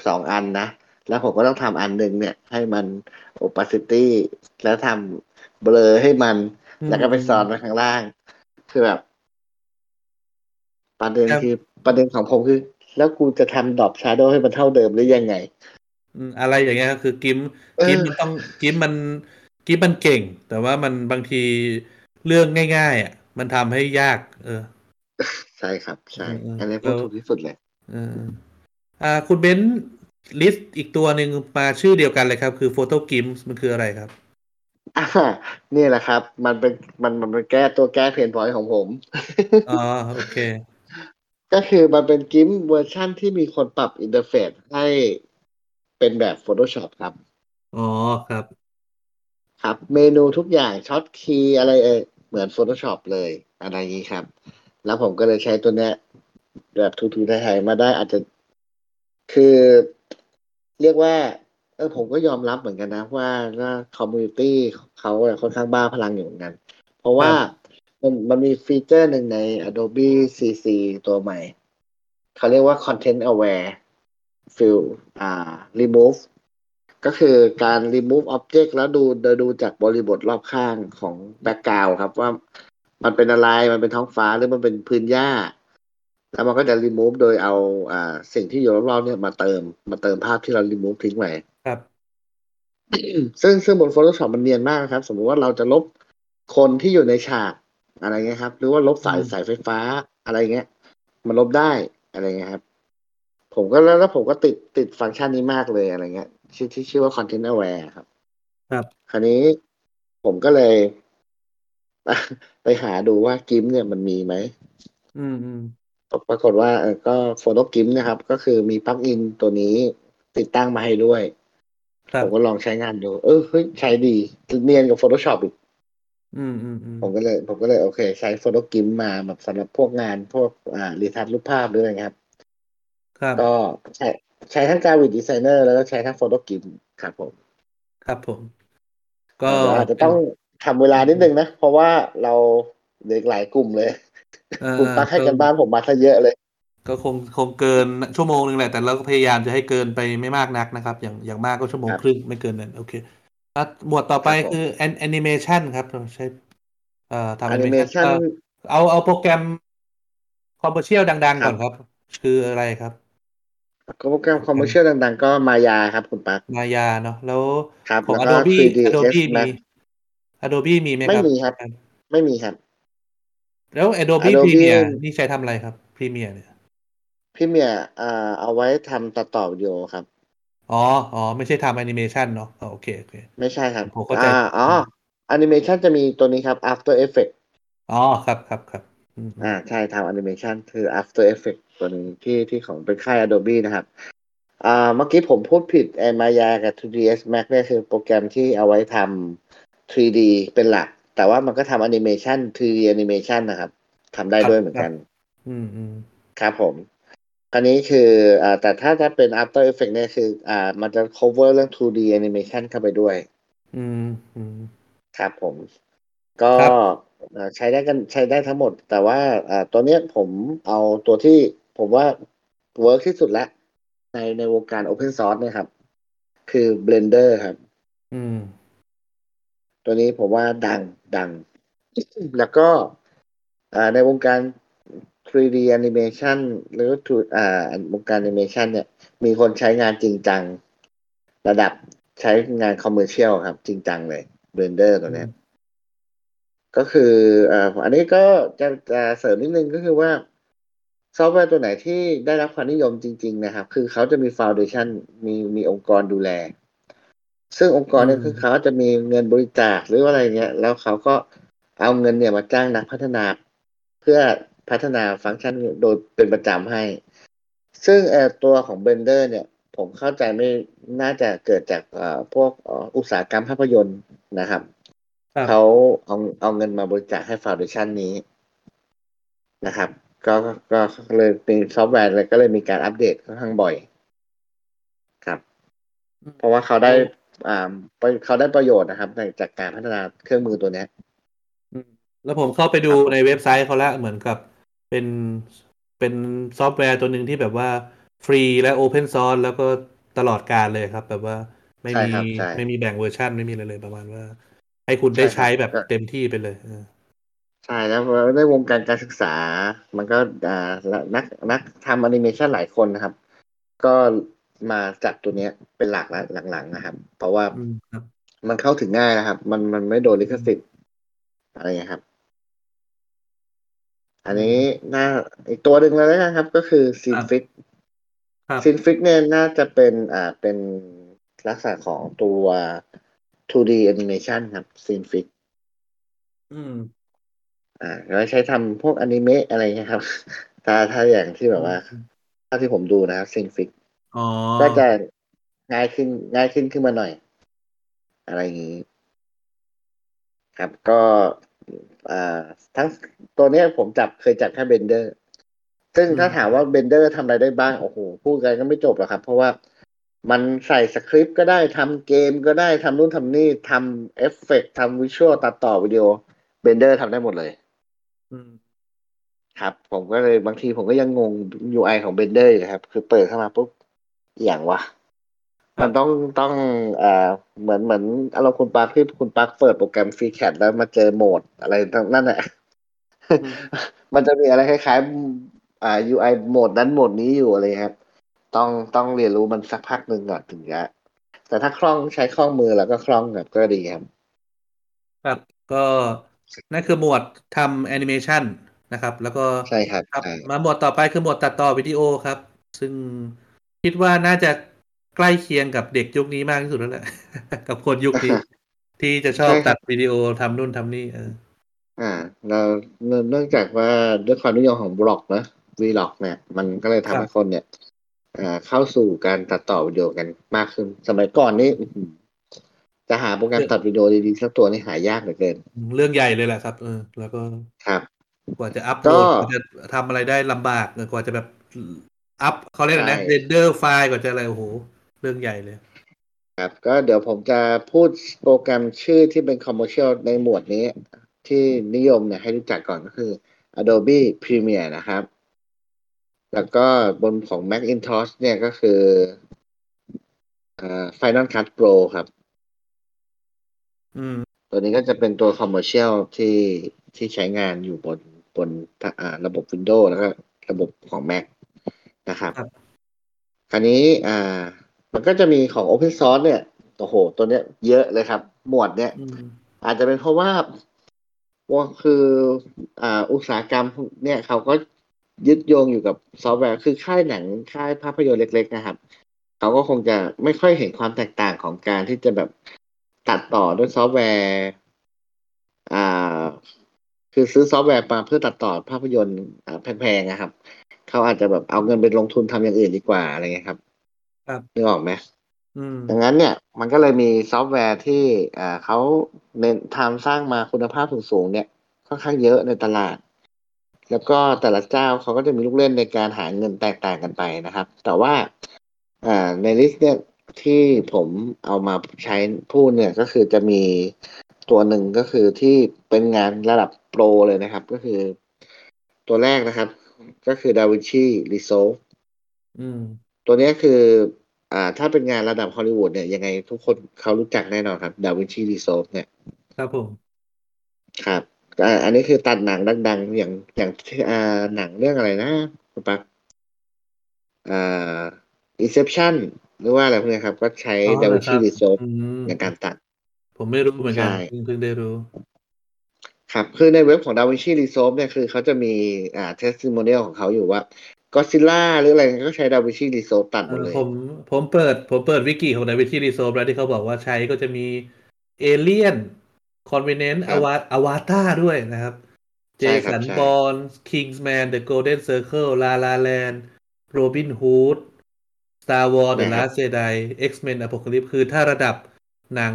สองอันนะ แล้วผมก็ต้องทำอันหนึ่งเนี่ย ให้มัน opacity แล้วทำเบลอให้มัน แล้วก็ไปซ้อนไว้ข้างล่าง คือแบบ ประเด็นครับคือประเด็นของผมคือ แล้วกูจะทำดอกชาโดให้มันเท่าเดิมหรือยังไงอืมอะไรอย่างเงี้ยก็คือกิมเออกิมมันต้องกิมมันกิมมันเก่ง แต่ว่ามันบางทีเรื่องง่าย ๆ อะ มันทำให้ยาก เออ ใช่ครับ ใช่อืมอันนี้พูดแล้วถูกที่สุดเลยเอออ่า คุณเบนซ์ลิสต์อีกตัวหนึ่งมาชื่อเดียวกันเลยครับ คือ PhotoGIMP มันคืออะไรครับอ่านี่แหละครับ มันเป็นมันมันเป็นแก้ตัวแก้ pain point ของผม อ๋อ โอเค ก็คือมันเป็น GIMP เวอร์ชั่นที่มีคนปรับอินเทอร์เฟซให้เป็นแบบ Photoshop ครับ อ๋อครับ ครับ เมนูทุกอย่าง short key อะไรเออเหมือน Photoshop เลย อะไรอย่างนี้ครับ แล้วผมก็เลยใช้ตัวเนี้ย แบบถูๆไถๆมาได้อาจจะคือเรียกว่า เออผมก็ยอมรับเหมือนกันนะ ว่าว่า community เขาอะค่อนข้างบ้าพลังอยู่เหมือนกัน เพราะว่ามันมันมีฟีเจอร์หนึ่งใน Adobe CC ตัวใหม่ เขาเรียกว่า Content Aware Fill อ่า Remove ก็คือการ remove object แล้วดูดูดูจากบริบทรอบข้างของ background ครับว่ามันเป็นอะไร มันเป็นท้องฟ้าหรือมันเป็นพื้นหญ้า แล้วมันก็จะ remove โดยเอาอ่าสิ่งที่อยู่รอบๆเนี่ยมาเติมมาเติมภาพที่เรา remove ทิ้งไว้ครับซึ่งซึ่งบน Photoshop มันเนียนมากนะครับ สมมติว่าเราจะลบคนที่อยู่ในฉากอะไรเงี้ยครับ หรือว่าลบสายอืมสายไฟฟ้าอะไรเงี้ย มันลบได้อะไรเงี้ยครับ ผมก็แล้วแล้วผมก็ติดติดฟังก์ชันนี้มากเลยอะไรเงี้ยชื่อที่ชื่อว่า Content Aware ครับ ครับ คราวนี้ผมก็เลย ไปหาดูว่ากิมเนี่ยมันมีไหมอืมอืม ปรากฏว่าเออก็ Photo GIMP นะครับ ก็คือมีปลั๊กอินตัวนี้ติดตั้งมาให้ด้วยครับผมก็ลองใช้งานดู เออเฮ้ยใช้ดีเนียนกับ Photoshop อีกอืมอืมอืมผมก็เลย ผมก็เลยโอเค ใช้ Photo GIMP มาแบบสำหรับพวกงานพวกอ่ารีทัชรูปภาพหรืออะไรเงี้ยครับ ครับ ก็ใช้ใช้ทั้ง Graphic Designer แล้วก็ใช้ทั้ง Photo GIMP ครับผม ครับผม ก็เดี๋ยวอาจจะต้องทำเวลานิดนึงนะ เพราะว่าเราเด็กหลายกลุ่มเลยเอ่อ คุณตักให้กันบ้านผมมาซะเยอะเลย ก็คงคงเกินชั่วโมงนึงแหละ แต่เราก็พยายามจะให้เกินไปไม่มากนักนะครับ อย่างอย่างมากก็ชั่วโมงครับครึ่งไม่เกินนั้นโอเคอะหมวดต่อไปครับผมคือแอนิเมชันครับเราใช้เอ่อทำแอแอนินิเมเมชัชันนเอาเอาโปรแกรมคอมเมอร์เชียลดังๆครับก่อนครับ คืออะไรครับโปรแกรมคอมเมอร์เชียลดังๆ ก็มายาครับคุณปักมายาเนาะแล้วครับของแล้วก็ Adobe3ds Adobe มี Max Adobe มีไหมไม่ครับมีครับ ไม่มีครับ แล้ว Adobe Adobe Premiere นี่ใช้ทำอะไรครับ Premiere เนี่ยพี่เมียอ่า เอาไว้ทำตัดต่อวิดีโอครับ อ๋อ อ๋อ ไม่ใช่ทำแอนิเมชันเนาะอ๋อโอเคโอเค ไม่ใช่ครับผมเข้าใจอ่าอ๋อแอนิเมชันจะมีตัวนี้ครับ After Effects อ๋อ ครับครับครับอืมอ่า ใช่ทำแอนิเมชันคือ After Effects ตัวนี้ที่ที่ของเป็นค่าย Adobe นะครับอ่าเมื่อกี้ผมพูดผิดไอ้มายากับ 2ds max เนี่ยคือโปรแกรมที่เอาไว้ทำ 3D เป็นหลัก แต่ว่ามันก็ทำแอนิเมชัน 3D แอนิเมชันนะครับทำได้ด้วยเหมือนกัน อืมอืมครับผมคราวนี้คืออ่าแต่ถ้าถ้าเป็น After Effects เนี่ยคือ อ่า มันจะ cover เรื่อง 2D animation เข้าไปด้วย อืมอืมครับผม ก็ครับเอ่อใช้ได้กันใช้ได้ทั้งหมด แต่ว่าอ่าตัวเนี้ยผมเอาตัวที่ผมว่าเวิร์กที่สุดแล้วในในวงการ Open Source เนี่ยครับ คือ Blender ครับ อืม ตัวนี้ผมว่าดังดัง แล้วก็อ่าในวงการ 3D animation หรือ 2- อ่าวงการ animation เนี่ย มีคนใช้งานจริงจัง ระดับใช้งาน commercial ครับ จริงจังเลย Blender ตัวเนี้ยก็คือเอ่ออันนี้ก็จะจะเสริมนิดนึงก็คือว่าซอฟต์แวร์ตัวไหนที่ได้รับความนิยมจริง ๆ นะครับ คือเขาจะมีฟ u n เดชันมีมีองค์กรดูแล ซึ่งองค์กรเนี่ยอืมคือเขาจะมีเงินบริจาคหรือว่าอะไรเงี้ย แล้วเขาก็เอาเงินเนี่ยมาจ้างนักพัฒนา เพื่อพัฒนาฟังก์ชันโดยเป็นประจำให้ ซึ่งเอ่อตัวของ Blender เนี่ย ผมเข้าใจไม่น่าจะเกิดจากเอ่อพวกเอ่ออุตสาหกรรมภาพยนตร์นะครับครับเขาเอาเอาเงินมาบริจาคให้ฟ u n เดชันนี้นะครับก็ก็ก็เลยเป็นซอฟต์แวร์เลยก็เลยมีการอัปเดตค่อนข้างบ่อย ครับ เพราะว่าเขาได้อ่า เขาได้ประโยชน์นะครับในจากการพัฒนาเครื่องมือตัวเนี้ยอืมแล้วผมเข้าไปดูในเว็บไซต์เขาละเหมือนกับเป็นเป็นซอฟต์แวร์ตัวหนึ่งที่แบบว่าฟรีและ open source แล้วก็ตลอดกาลเลยครับ แบบว่าไม่ใช่มีครับใช่ไม่มีแบ่งเวอร์ชันไม่มีอะไรเลยประมาณว่า ให้คุณได้ใช่ครับใช้แบบก็เต็มที่ไปเลยเออใช่แล้วในวงการการศึกษา มันก็อ่าและนักนักทำแอนิเมชันหลายคนนะครับ ก็ มาจับตัวเนี้ยเป็นหลักแล้วหลังๆนะครับ เพราะว่าอืมครับมันเข้าถึงง่ายนะครับ มันมันไม่โดนลิขสิทธิ์อะไรเงี้ยครับ อันนี้น่าอีกตัวหนึ่งเลยแล้วกันครับ ก็คือ Synfig ครับ Synfig เนี่ยน่าจะเป็นอ่าเป็นลักษณะของตัว 2D animation ครับ Synfigอืม อ่าแล้วใช้ทำพวกอนิเมะอะไรเงี้ยครับ ถ้าถ้าอย่างที่แบบว่า ถ้าที่ผมดูนะครับ Synfig อ๋อ ก็จะง่ายขึ้นง่ายขึ้นขึ้นมาหน่อย อะไรอย่างนี้ ครับก็อ่าทั้งตัวเนี้ยผมจับเคยจับแค่ Blender ซึ่งถ้าถามว่า Blender ทำอะไรได้บ้าง โอ้โห พูดกันก็ไม่จบหรอกครับ เพราะว่ามันใส่สคริปต์ก็ได้ทำเกมก็ได้ทำนู่นทำนี่ทำเอฟเฟกต์ทำ visual ตัดต่อวิดีโอBlender ทำได้หมดเลยอืมครับ ผมก็เลยบางทีผมก็ยังงง UI ของ Blender อยู่ครับ คือเปิดเข้ามาปุ๊บ อหย่างวะมันต้องต้องเอ่อเหมือนเหมือนอารมณ์คุณปาร์คที่คุณปาร์คเปิดโปรแกรม FreeCAD แล้วมาเจอโหมดอะไรทั้งนั่นแหละมันจะมีอะไรคล้ายๆอ่า UI โหมดนั้นโหมดนี้อยู่อะไรครับ ต้องต้องเรียนรู้มันสักพักหนึ่งก่อนถึงจะแต่ถ้าคล่องใช้คล่องมือแล้วก็คล่องแบบก็ดีครับ ครับก็นั่นคือหมวดทำแอนิเมชันนะครับ แล้วก็ใช่ครับครับใช่มาหมวดต่อไปคือหมวดตัดต่อวิดีโอครับ ซึ่ง คิดว่าน่าจะใกล้เคียงกับเด็กยุคนี้มากที่สุดแล้วแหละกับคนยุคนี้ที่จะชอบตัดวิดีโอทำนู่นทำนี่เอออ่าเราเนื่องเนื่องจากว่าด้วยความนิยมของบล็อกนะ vlog เนี่ย มันก็เลยทำให้คนเนี่ยอ่าเข้าสู่การตัดต่อวิดีโอกันมากขึ้น สมัยก่อนนี่อื้อหือจะหาโปรแกรมตัดวิดีโอดีๆสักตัวนี่หายากเหลือเกิน เรื่องใหญ่เลยแหละครับเออแล้วก็ครับ กว่าจะอัพโหลดก็กว่าจะทำอะไรได้ลำบากเออกว่าจะแบบ อัพเขาเรียกอะไรนะใช่ render ไฟล์กว่าจะอะไรโอ้โห เรื่องใหญ่เลย ครับ ก็เดี๋ยวผมจะพูดโปรแกรมชื่อที่เป็น commercial ในหมวดนี้ ที่นิยมเนี่ยให้รู้จักก่อนก็คือ Adobe Premiere นะครับ แล้วก็บนของ Macintosh เนี่ยก็คืออ่า Final Cut Pro ครับ อืม ตัวนี้ก็จะเป็นตัว commercial ที่ที่ใช้งานอยู่บนบนอ่าระบบ Windows แล้วก็ระบบของ Mac นะครับครับคราวนี้อ่า มันก็จะมีของ Open Source เนี่ยโอ้โห ตัวเนี้ยเยอะเลยครับ หมวดเนี้ยอืมอาจจะเป็นเพราะว่าว่าคืออ่าอุตสาหกรรมเนี่ยเขาก็ยึดโยงอยู่กับซอฟต์แวร์ คือค่ายหนังค่ายภาพยนตร์เล็ก ๆ นะครับ เขาก็คงจะไม่ค่อยเห็นความแตกต่างของการที่จะแบบตัดต่อด้วยซอฟต์แวร์ อ่า คือซื้อซอฟต์แวร์มาเพื่อตัดต่อภาพยนตร์อ่าแพงๆนะครับ เขาอาจจะแบบเอาเงินไปลงทุนทำอย่างอื่นดีกว่าอะไรเงี้ยครับครับนึกออกไหมอืมดังนั้นเนี่ย มันก็เลยมีซอฟต์แวร์ที่อ่าเขาเน้นทำสร้างมาคุณภาพสูงๆเนี่ยค่อนข้างเยอะในตลาด แล้วก็แต่ละเจ้าเขาก็จะมีลูกเล่นในการหาเงินแตกต่างกันไปนะครับ แต่ว่าอ่าในลิสต์เนี่ยที่ผมเอามาใช้พูดเนี่ยก็คือจะมีตัวหนึ่งก็คือที่เป็นงานระดับโปรเลยนะครับ ก็คือตัวแรกนะครับ ก็คือ DaVinci Resolve อืมตัวเนี้ยคือ อ่า ถ้าเป็นงานระดับฮอลลีวูดเนี่ยยังไงทุกคนเขารู้จักแน่นอนครับ DaVinci Resolve เนี่ย ครับผม ครับอ่าอันนี้คือตัดหนังดัง ๆ อย่างอย่างที่อ่าหนังเรื่องอะไรนะคุณปักอ่า Inception หรือว่าอะไรพวกเนี้ยครับ ก็ใช้อ๋อเหรอ DaVinci ครับ Resolve อืมในการตัด ผมไม่รู้เหมือนกันใช่เพิ่งเพิ่งได้รู้ ครับ คือในเว็บของ DaVinci Resolve เนี่ยคือเขาจะมีอ่า testimonial ของเขาอยู่ว่า Godzilla หรืออะไรก็ใช้ DaVinci Resolve ตัดหมดเลย ผมผมเปิดผมเปิดวิกิของ d a v i n c i Resolve แล้วที่เขาบอกว่าใช้ก็จะมี Alien Covenant ครับ อวตารด้วยนะครับเจใช่ครับ Bourne ใช่ Kingsman The Golden Circle La La Land Robin Hood Star Wars The นะครับ Last Jedi X-Men Apocalypse คือถ้าระดับหนัง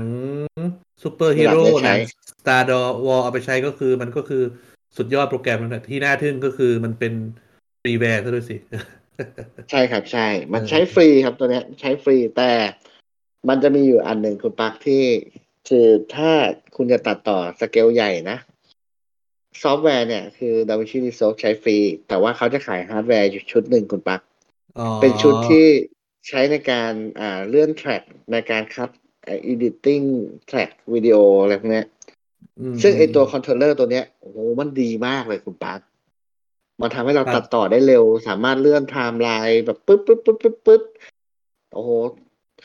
ซูเปอร์ฮีโร่ระดับได้ใช้หนัง Star Wars เอาไปใช้ก็คือมันก็คือสุดยอดโปรแกรมนะที่น่าทึ่งก็คือมันเป็น freeware ซะด้วยสิ ใช่ครับใช่ มันเออใช้ฟรีครับตัวเนี้ย ใช้ฟรีแต่มันจะมีอยู่อันหนึ่งคุณปักที่คือถ้าคุณจะตัดต่อสเกลใหญ่นะ ซอฟต์แวร์เนี่ยคือ DaVinci Resolve ใช้ฟรี แต่ว่าเขาจะขายฮาร์ดแวร์อยู่ชุดหนึ่งคุณปักอ๋อเป็นชุดที่ใช้ในการอ่าเลื่อน trackในการคัดเอ่อ editing track วิดีโออะไรพวกเนี้ย ซึ่งไอตัว controller ตัวเนี้ยโอ้โหมันดีมากเลยคุณปักมันทำให้เราครับตัดต่อได้เร็ว สามารถเลื่อนไทม์ไลน์แบบปึ๊บปึ๊บปึ๊บปึ๊บปึ๊บโอ้โห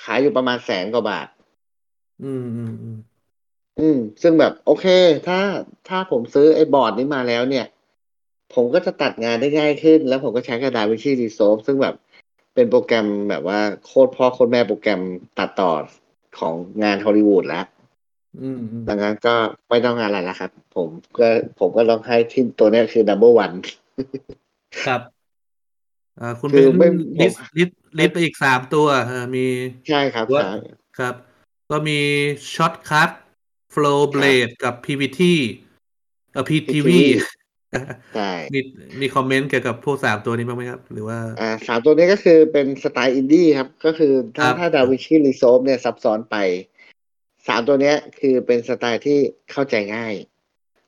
ขายอยู่ประมาณแสนกว่าบาท อืมอืมอืมอืม ซึ่งแบบโอเค ถ้าถ้าผมซื้อไอ้บอร์ดนี้มาแล้วเนี่ย ผมก็จะตัดงานได้ง่ายขึ้น แล้วผมก็ใช้ DaVinci Resolve ซึ่งแบบเป็นโปรแกรมแบบว่าโคตรพ่อโคตรแม่โปรแกรมตัดต่อของงานฮอลลีวูดแล้ว อืมอืมดังนั้นก็ไม่ต้องงานอะไรแล้วครับ ผมก็ผมก็ลองให้ที่ตัวเนี้ยคือ number one ครับอ่าคุณคืเป็อนไม่ลิสผมลิสลิสไปอีกสามตัวเออมีใช่ครับว่าใช่ครับ ก็มีช็อตคัทโฟล์เบลดกับ PVT เอ่อ PTV ใช่มีมี comment เกี่ยวกับพวกสามตัวนี้บ้างไหมครับ หรือว่าอ่าสามตัวนี้ก็คือเป็นสไตล์อินดี้ครับ ก็คือถ้าครับถ้า DaVinci Resolve เนี่ยซับซ้อนไป สามตัวเนี้ยคือเป็นสไตล์ที่เข้าใจง่าย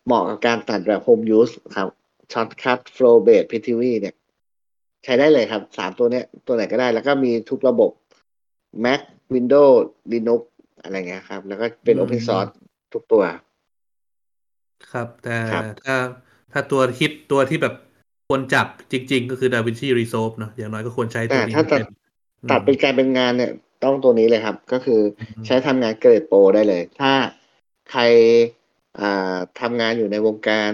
เหมาะกับการตัดแบบ home use ครับ Shotcut Flowblade Pitivi เนี่ย ใช้ได้เลยครับสามตัวเนี้ยตัวไหนก็ได้ แล้วก็มีทุกระบบ Mac Windows Linux อะไรเงี้ยครับ แล้วก็เป็นอืม Open Source ทุกตัว ครับ แต่ครับถ้าถ้าตัวฮิตตัวที่แบบควรจับจริง ๆ ก็คือ DaVinci Resolve เนอะอย่างน้อยก็ควรใช้ตัแต่วนี้ถ้าตัดเป็นตัดเป็นการเป็นงานเนี่ย ต้องตัวนี้เลยครับ ก็คืออืมใช้ทำงานเกรดโปรได้เลย ถ้าใครอ่าทำงานอยู่ในวงการ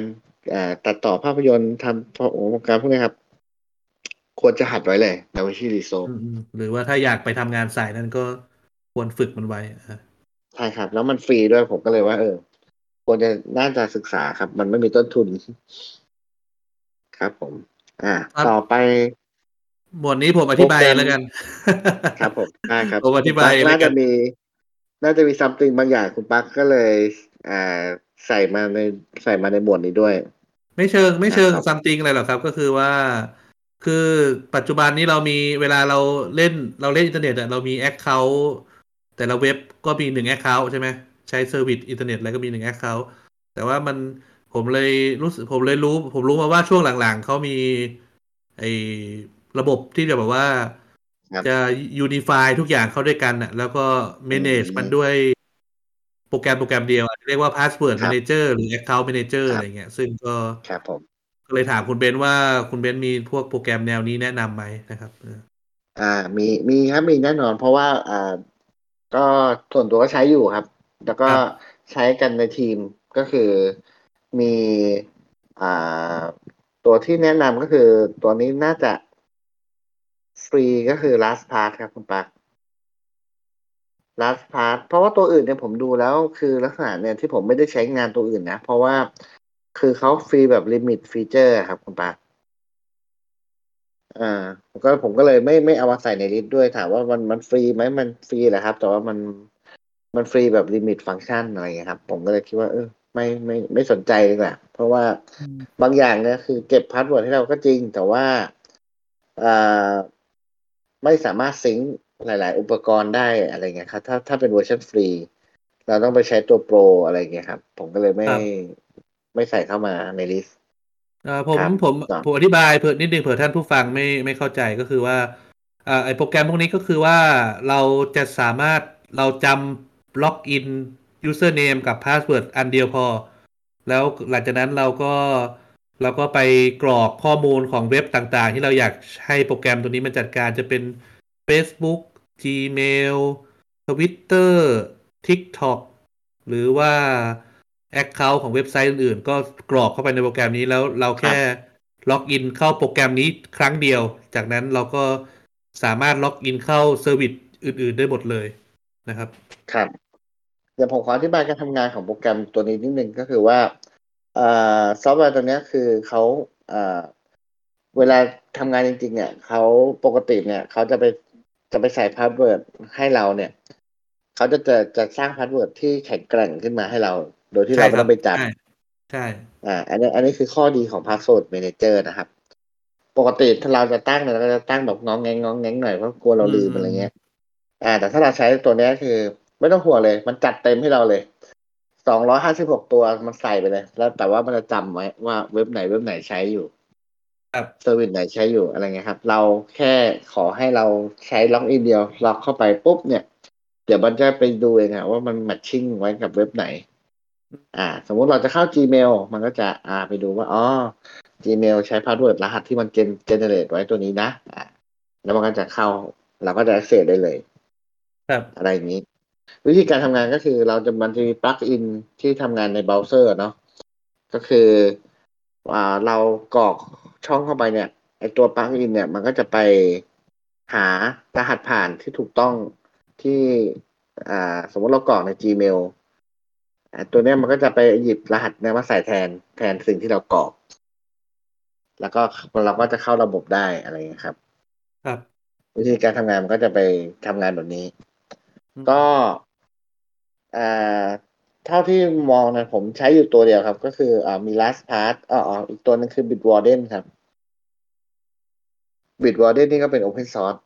อ่าตัดต่อภาพยนตร์ทำวงการพวกนี้ครับ ควรจะหัดไว้เลยดาวิชีรีโซอืมอืมหรือว่าถ้าอยากไปทำงานสายนั้นก็ควรฝึกมันไว้อะใช่ครับ แล้วมันฟรีด้วยผมก็เลยว่า เออ ควรจะน่าจะศึกษาครับ มันไม่มีต้นทุน ครับผม อ่า ต่อไป หมวดนี้ผมอธิบายโปรแกรมแล้วกัน ครับผมได้ครับผมอธิบายคุณแล้ปักวกัน่านจะมี น่าจะมีซัมติงบางอย่างคุณปักก็เลย อ่าใส่มาในใส่มาในหมวดนี้ด้วย ไม่เชิง ไม่เชิงนะครับซัมติงอะไรหรอกครับ ก็คือว่า คือปัจจุบันนี้เรามีเวลาเราเล่นเราเล่นอินเทอร์เน็ตอะเรามี account แต่ละเว็บก็มีหนึ่ง account ใช่ไหมใช้ service อินเทอร์เน็ตอะไรก็มีหนึ่ง account แต่ว่ามันผมเลยรู้สึกผมเลยรู้ ผมรู้มาว่าช่วงหลังๆเขามีไอ้ ระบบที่จะแบบว่าครับจะ unify ทุกอย่างเข้าด้วยกันอะแล้วก็ manage อืมมันด้วยโปรแกรมโปรแกรมเดียวอะเรียกว่า password ครับ manager หรือ account manager ครับอะไรเงี้ย ซึ่งก็ครับผมก็เลยถามคุณเบนซ์ว่าคุณเบนซ์มีพวกโปรแกรมแนวนี้แนะนำไหมนะครับเอออ่า มีมีครับมีแน่นอน เพราะว่าอ่าก็ส่วนตัวก็ใช้อยู่ครับ แล้วก็ใช้กันในทีมก็คือมีอ่าตัวที่แนะนำก็คือตัวนี้น่าจะ ฟรีก็คือ last part ครับคุณปัก last part เพราะว่าตัวอื่นเนี่ยผมดูแล้วคือลักษณะเนี่ยที่ผมไม่ได้ใช้งานตัวอื่นนะ เพราะว่าคือเขาฟรีแบบ limit feature ครับคุณปักอ่าผมก็ผมก็เลยไม่ไม่เอามาใส่ใน list ด้วยถามว่ามันมันฟรีไหมมันฟรีแหละครับ แต่ว่ามันมันฟรีแบบ limit function อะไรเงี้ยครับ ผมก็เลยคิดว่าเออไม่ไม่ไม่สนใจเลยแหละเพราะว่าบางอย่างเนี่ยคือเก็บ password ให้เราก็จริง แต่ว่าอ่า ไม่สามารถ sync หลาย ๆ อุปกรณ์ได้อะไรเงี้ยครับ ถ้าถ้าเป็นเวอร์ชันฟรี เราต้องไปใช้ตัวโปรอะไรเงี้ยครับ ผมก็เลยไม่ครับไม่ใส่เข้ามาในลิสต์เอ่อผมครับผมครับผมอธิบายเผื่อนิดนึงเผื่อท่านผู้ฟังไม่ไม่เข้าใจก็คือว่าอ่าไอโปรแกรมพวกนี้ก็คือว่าเราจะสามารถเราจำล็อกอิน username กับ password อันเดียวพอ แล้วหลังจากนั้นเราก็ เราก็ไปกรอกข้อมูลของเว็บต่างๆ ที่เราอยากให้โปรแกรมตัวนี้มันจัดการจะเป็น Facebook Gmail Twitter TikTok หรือว่า Account ของเว็บไซต์อื่นๆก็กรอกเข้าไปในโปรแกรมนี้แล้วเราแค่ login เข้าโปรแกรมนี้ครั้งเดียว จากนั้นเราก็สามารถ login เข้า service อื่น ๆ ได้หมดเลยนะครับ ครับ เดี๋ยวผมขออธิบายการทำงานของโปรแกรมตัวนี้นิดนึงก็คือว่าเอ่อ ซอฟต์แวร์ตัวเนี้ยคือเขาเอ่อเวลาทำงานจริง ๆ เนี่ยเขาปกติเนี่ยเขาจะไปจะไปใส่ password ให้เราเนี่ยเขาจะจะจะสร้าง password ที่แข็งแกร่งขึ้นมาให้เรา โดยที่เราไม่ต้องไปจำใช่ใช่อ่าอันนี้อันนี้คือข้อดีของ Password Manager นะครับ ปกติถ้าเราจะตั้งเนี่ยเราก็จะตั้งแบบง่องแง่งง่องแง่งหน่อยเพราะกลัวเราลืมอะไรเงี้ย อ่า แต่ถ้าเราใช้ตัวเนี้ยคือ ไม่ต้องห่วงเลย มันจัดเต็มให้เราเลย สองร้อยห้าสิบหกตัวมันใส่ไปเลย แล้วแต่ว่ามันจะจำไว้ว่าเว็บไหนเว็บไหนใช้อยู่ครับ service ไหนใช้อยู่อะไรเงี้ยครับ เราแค่ขอให้เราใช้ login เดียว ล็อกเข้าไปปุ๊บเนี่ย เดี๋ยวมันจะไปดูเองอะว่ามัน matching ไว้กับเว็บไหน อ่า สมมุติเราจะเข้า Gmail มันก็จะอ่าไปดูว่าอ๋อ Gmail ใช้ password รหัสที่มัน gen generate ไว้ตัวนี้นะอ่าแล้วมันก็จะเข้า เราก็จะ access ได้เลย ครับอะไรอย่างนี้ วิธีการทำงานก็คือเราจะมันจะมีปลั๊กอินที่ทำงานในเบราว์เซอร์เนาะก็คืออ่าเรากรอกช่องเข้าไปเนี่ยไอตัวปลั๊กอินเนี่ยมันก็จะไปหารหัสผ่านที่ถูกต้องที่อ่าสมมติเรากรอกใน Gmail อ่าตัวเนี้ยมันก็จะไปหยิบรหัสเนี่ยมาใส่แทนแทนสิ่งที่เรากรอก แล้วก็เราก็จะเข้าระบบได้อะไรอย่างเงี้ยครับ ครับ วิธีการทำงานมันก็จะไปทำงานแบบนี้อืม ก็อ่าเท่าที่มองนะผมใช้อยู่ตัวเดียวครับ ก็คืออ่ามี LastPass อ๋ออ๋ออีกตัวหนึงคือ Bitwarden ครับ Bitwarden นี่ก็เป็น Open Source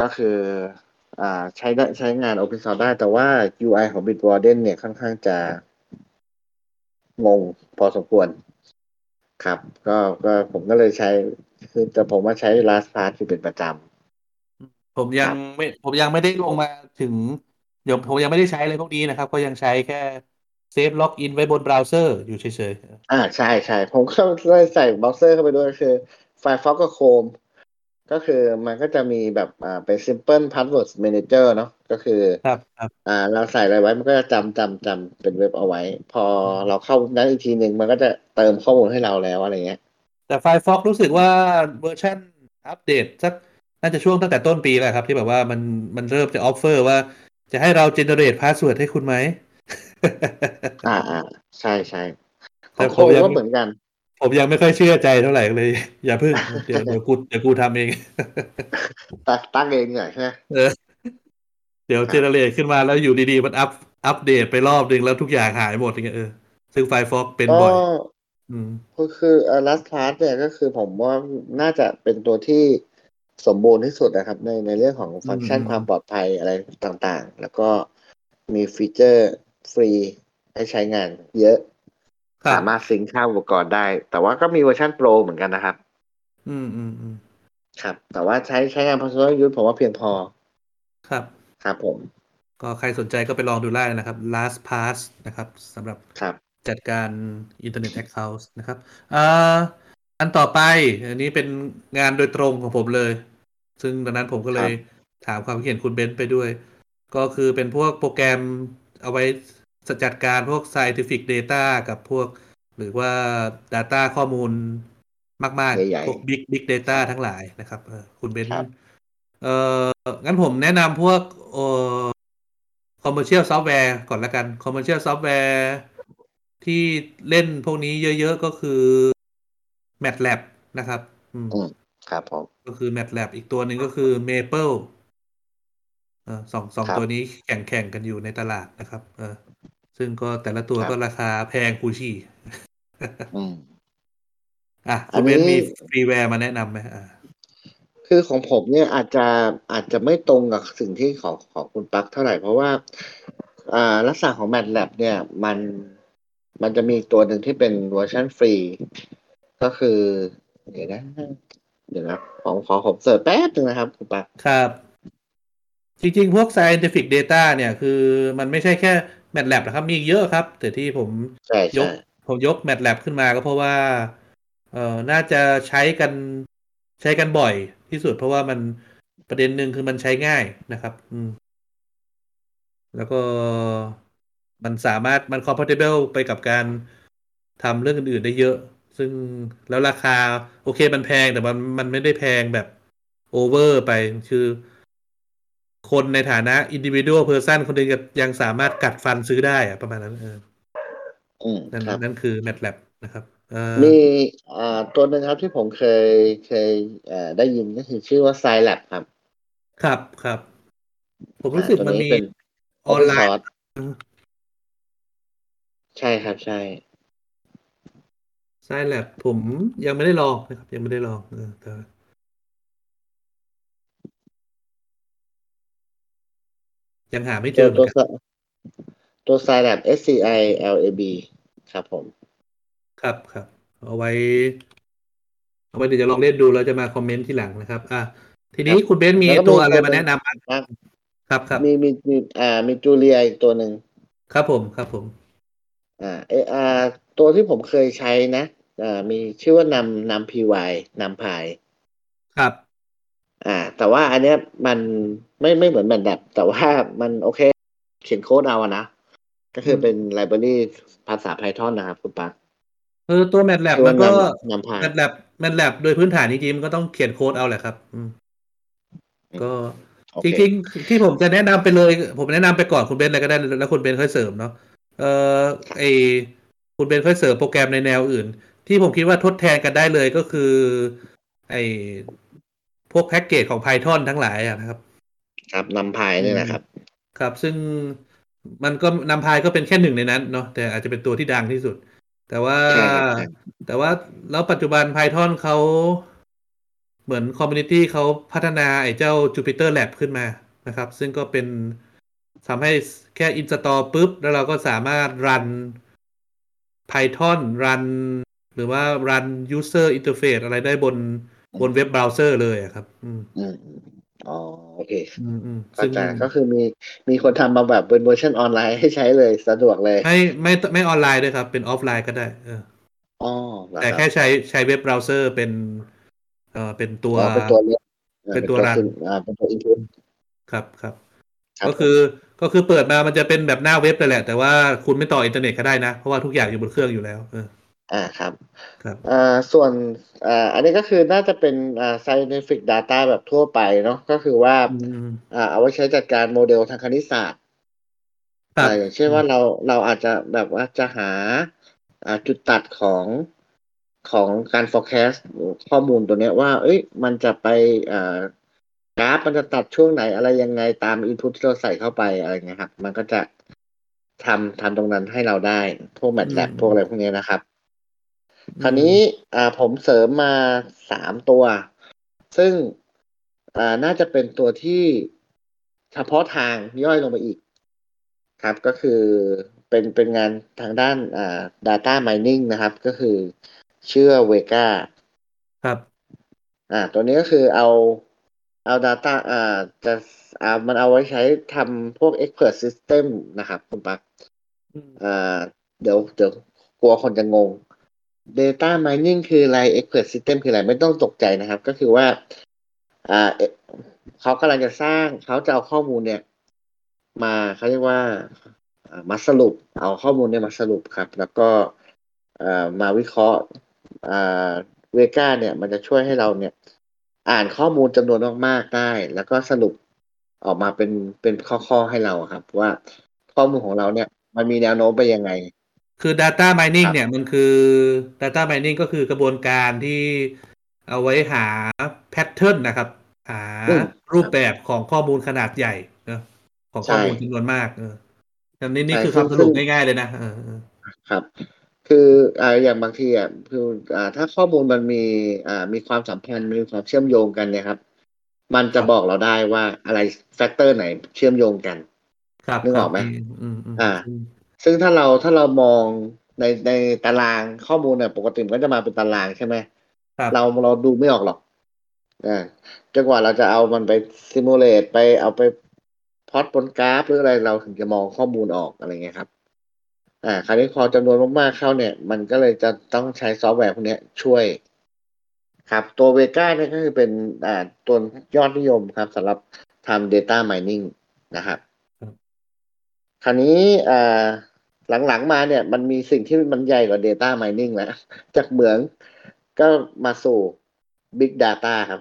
ก็คือ อ่าใช้ได้ใช้งาน Open Source ได้แต่ว่า UI ของ Bitwarden เนี่ยค่อนข้างจะงงพอสมควรครับ ก็ก็ผมก็เลยใช้คือแต่ผมว่าใช้ LastPass คือเป็นประจำผมยังครับไม่ผมยังไม่ได้ลงมาถึงเดี๋ยวผมยังไม่ได้ใช้อะไรพวกนี้นะครับ ก็ยังใช้แค่ save login ไว้บนเบราว์เซอร์ อยู่เฉยอ่าใช่ใช่ผมก็เลยใส่เบราว์เซอร์เข้าไปด้วยคือ Firefox กับ Chrome ก็คือมันก็จะมีแบบอ่าเป็น Simple Password Manager เนาะก็คือๆครับครับอ่าเราใส่อะไรไว้มันก็จะจำจำจำเป็นเว็บเอาไว้ พอเราเข้านั้นอีกทีหนึ่งมันก็จะเติมข้อมูลให้เราแล้วอะไรเงี้ย แต่ Firefox รู้สึกว่า version update สักน่าจะช่วงตั้งแต่ต้นปีแล้วครับ ที่แบบว่ามันมันเริ่มจะ offer ว่า จะให้เรา generate password ให้คุณไหม อ่าอ่าใช่ใช่ขแต่องโคผมยังก็เหมือนกัน ผมยังไม่ค่อยเชื่อใจเท่าไหร่เลย อย่าเพิ่งเดี๋ยวเดี๋ยวกูเดี๋ยวกูทำเอง ตั้งตั้งเองหน่อยใช่ไหมเออเดี๋ยว generate ขึ้นมาแล้วอยู่ดีๆ มัน up update ไปรอบหนึ่งแล้วทุกอย่างหายหมดอย่างเงี้ยเออซึ่ง Firefox เป็นก็บ่อยอืมก็คือเอ่อ LastPass เนี่ยก็คือผมว่าน่าจะเป็นตัวที่ สมบูรณ์ที่สุดนะครับ ในในเรื่องของฟังก์ชันอืมความปลอดภัยอะไรต่างๆ แล้วก็มี feature ฟรีให้ใช้งานเยอะครับสามารถ sync ข้ามอุปกรณ์ได้ แต่ว่าก็มี version pro เหมือนกันนะครับ อืมอืมอืมครับ แต่ว่าใช้ใช้งาน personal use ผมว่าเพียงพอ ครับ ครับผม ก็ใครสนใจก็ไปลองดูได้นะครับ Last Pass นะครับสำหรับครับจัดการ Internet Account นะครับอ่า อันต่อไป อันนี้เป็นงานโดยตรงของผมเลย ซึ่งดังนั้นผมก็เลยถามความคิดเห็นคุณเบนซ์ไปด้วย ก็คือเป็นพวกโปรแกรมเอาไว้จัดการพวก scientific data กับพวก หรือว่า data ข้อมูลมากใหญ่ๆๆพวก big big data ทั้งหลายนะครับเออคุณเบนซ์ครับเอองั้นผมแนะนำพวกเออ commercial software ก่อนละกัน commercial software ที่เล่นพวกนี้เยอะ ๆ ก็คือ MATLAB นะครับอืมอืมครับผมก็คือ MATLAB อีกตัวหนึ่งก็คือ Maple เออสองสองครับตัวนี้แข่งแข่งกันอยู่ในตลาดนะครับ เออ ซึ่งก็แต่ละตัวครับก็ราคาแพงคูชีอืมอะอัคุนณนี้เบนมี freeware มาแนะนำไหมอ่าคือของผมเนี่ยอาจจะอาจจะไม่ตรงกับสิ่งที่ของของคุณปักเท่าไหร่ เพราะว่าอ่าลักษณะของ MATLAB เนี่ย มันมันจะมีตัวหนึ่งที่เป็นเวอร์ชันฟรี ก็คือ เดี๋ยวนะ เดี๋ยวนะของขอผม search แป๊บนึงนะครับคุณปักครับ จริงๆ พวก scientific data เนี่ยคือมันไม่ใช่แค่ MATLAB นะครับ มีอีกเยอะครับ แต่ที่ผมใช่ยใช่กผมยก MATLAB ขึ้นมาก็เพราะว่า เอ่อน่าจะใช้กันใช้กันบ่อยที่สุด เพราะว่ามันประเด็นหนึ่งคือมันใช้ง่ายนะครับ อืม แล้วก็มันสามารถมัน compatible ไปกับการทำเรื่องอื่นๆได้เยอะ ซึ่งแล้วราคา โอเคมันแพงแต่มันมันไม่ได้แพงแบบโอเวอร์ไปคือ คนในฐานะ individual person คนหนึงยังสามารถกัดฟันซื้อได้อะประมาณนั้นเอออืมนั่นครับนั่นคือ MATLAB นะครับเอ่อมีอ่าตัวหนึ่งครับที่ผมเคยเคยเอ่อได้ยินก็คือชื่อว่า Scilab ครับ ครับครับ ผมรู้สึกอ่าตัวมันนี้มีเป็นออนไล Open น์ Source ใช่ครับใช่ ใช่แลบผมยังไม่ได้ลองนะครับ ยังไม่ได้ลองเออแต่ยังหาไม่เจตัวอเหมืตัอวนกัน ตัว Scilab S C I L A B ครับผม ครับครับ เอาไว้ เอาไว้เดี๋ยวจะลองเล่นดูแล้วจะมาคอมเมนต์ทีหลังนะครับ อะทีนี้ครับคุณเบนซ์มีแล้วก็ตัวมีอะไรตัวมาหนึ่งแนะนำบ้างครับ ครับครับ มีมีมีอ่ามีจูเลียอีกตัวหนึ่ง ครับผมครับผม อ่าเอออ่าตัวที่ผมเคยใช้นะอ่า มีชื่อว่านำนำ PY นำพายครับ อ่า แต่ว่าอันเนี้ยมันไม่ไม่เหมือนแมนดับแต่ว่ามันโอเค เขียนโค้ดเอาอะนะ ก็คือเป็นไลบรารีภาษา Python นะครับคุณปักเออตัว MATLAB ชื่อมัว่านก็นำนำพาย MATLAB MATLAB โดยพื้นฐานจริงๆมันก็ต้องเขียนโค้ดเอาแหละครับอืมก็โอจเคริงๆ ที่ผมจะแนะนำไปเลย ผมแนะนำไปก่อนคุณเบนซ์เลยก็ได้แล้วคุณเบนซ์ค่อยเสริมเนาะเออไอคุณเบนซ์ค่อยเสริมโปรแกรมในแนวอื่น ที่ผมคิดว่าทดแทนกันได้เลยก็คือ ไอพวกแพ็กเกจของ Python ทั้งหลายอะนะครับ ครับ NumPy นี่นะครับ ครับ ซึ่งมันก็ NumPy ก็เป็นแค่หนึ่งในนั้นเนาะแต่อาจจะเป็นตัวที่ดังที่สุด แต่ว่าใช่ครับใช่แต่ว่าแล้วปัจจุบัน Python เขาเหมือน community เขาพัฒนาไอ้เจ้า Jupyter Lab ขึ้นมานะครับ ซึ่งก็เป็นทำให้แค่ install ปุ๊บ แล้วเราก็สามารถรัน Python รัน หรือว่ารัน user interface อะไรได้บนบนเว็บเบราว์เซอร์เลยอะครับอืมอืมอ๋อโอเคอืมอืมเข้าซึ่งใจก็คือมีมีคนทำมาแบบเป็นเวอร์ชันออนไลน์ให้ใช้เลยสะดวกเลย ไม่ไม่ไม่ออนไลน์ด้วยครับ เป็นออฟไลน์ก็ได้ เอออ๋อเหรอแต่รับแค่ใช้ใช้เว็บเบราว์เซอร์เป็น เอ่อเป็นตัวอ๋อเป็นตัวเลือกอ่าเป็นตัวรันขึ้อ่าเป็นตัว inputครับครับครับ ก็คือก็คือเปิดมามันจะเป็นแบบหน้าเว็บเลยแหละ แต่ว่าคุณไม่ต่ออินเทอร์เน็ตก็ได้นะ เพราะว่าทุกอย่างอยู่บนเครื่องอยู่แล้ว เออ อ่าครับครับอ่าส่วนอ่าอันนี้ก็คือน่าจะเป็นอ่า scientific data แบบทั่วไปเนาะก็คือว่าอืมอ่าเอาไว้ใช้จัดการโมเดลทางคณิตศาสตร์ครับอ่าอย่างเช่นว่าเราเราอาจจะแบบว่าจะหาอ่าจุดตัดของของการ forecast ข้อมูลตัวเนี้ยว่า เอ้ย มันจะไปอ่ากราฟมันจะตัดช่วงไหนอะไรยังไงตาม input ที่เราใส่เข้าไปอะไรเงี้ยครับ มันก็จะทำทำตรงนั้นให้เราได้ พวก MATLAB อืมพวกอะไรพวกเนี้ยนะครับ คราวนี้อ่าผมเสริมมาสามตัว ซึ่งอ่าน่าจะเป็นตัวที่เฉพาะทางย่อยลงไปอีก ครับก็คือเป็นเป็นงานทางด้านอ่า data mining นะครับ ก็คือชื่อเวกาครับอ่าตัวนี้ก็คือเอาเอา data อ่าจะอ่ามันเอาไว้ใช้ทำพวก expert system นะครับ คุณปักอืมอ่าเดี๋ยวเดี๋ยวกลัวคนจะงง Data Mining คืออะไร Expert System คืออะไร ไม่ต้องตกใจนะครับ ก็คือว่าอ่าเขากำลังจะสร้างเขาจะเอาข้อมูลเนี่ย มาเขาเรียกว่ามาสรุป เอาข้อมูลเนี่ยมาสรุปครับ แล้วก็มาวิเคราะห์เวก้าเนี่ย มันจะช่วยให้เราเนี่ย อ่านข้อมูลจำนวนมากๆได้ แล้วก็สรุปออกมาเป็นเป็นข้อๆให้เราครับ ว่าข้อมูลของเราเนี่ย มันมีแนวโน้มไปยังไง คือ data mining ครับเนี่ยมันคือ data mining ก็คือกระบวนการที่เอาไว้หา pattern นะครับ หาอืมรูปแบบของข้อมูลขนาดใหญ่นะของข้อมูลใช่จำนวนมากเอออันนี้นี่ใช่คือซึ่งคำสรุปซึ่งง่ายๆเลยนะเออเออครับ คืออ่าอย่างบางทีอะคืออ่าถ้าข้อมูลมันมีอ่ามีความสัมพันธ์มีความเชื่อมโยงกันเนี่ยครับ มันจะบอกเราได้ว่าอะไร factor ไหนเชื่อมโยงกันครับนึกออกไหมครับอืมอืมอ่าอืม ซึ่งถ้าเราถ้าเรามองในในตารางข้อมูลเนี่ยปกติมันก็จะมาเป็นตารางใช่ไหมครับเราเราดูไม่ออกหรอกอ่าจนกว่าเราจะเอามันไป simulate ไปเอาไปพล็อตบนกราฟหรืออะไรเราถึงจะมองข้อมูลออกอะไรเงี้ยครับ อ่า คราวนี้พอจำนวนมากๆเข้าเนี่ย มันก็เลยจะต้องใช้ซอฟต์แวร์พวกเนี้ยช่วย ครับ ตัว Weka เนี่ยก็คือเป็นอ่าตัวยอดนิยมครับสำหรับทำ Data Mining นะครับ ครับคราวนี้อ่า หลังๆมาเนี่ย มันมีสิ่งที่มันใหญ่กว่า Data Mining แล้ว จากเหมืองก็มาสู่ Big Data ครับ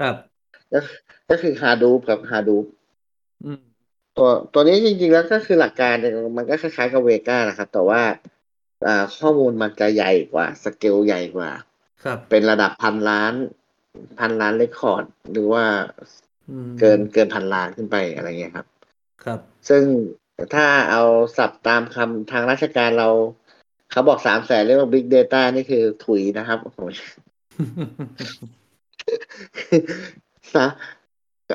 ครับก็ก็คือ Hadoop ครับ Hadoop อืมตัวตัวนี้จริงๆแล้วก็คือหลักการเนี่ยมันก็คล้ายๆกับเวก้านะครับ แต่ว่าอ่าข้อมูลมันจะใหญ่กว่า สเกลใหญ่กว่า ครับ เป็นระดับพันล้าน พันล้านเรคคอร์ด หรือว่าอืมเกินเกินพันล้านขึ้นไปอะไรเงี้ยครับ ครับ ซึ่ง ถ้าเอาสับตามคำทางราชการเรา เขาบอกสามแสนเรียกว่า Big Data นี่คือถุยนะครับโอ้โหสา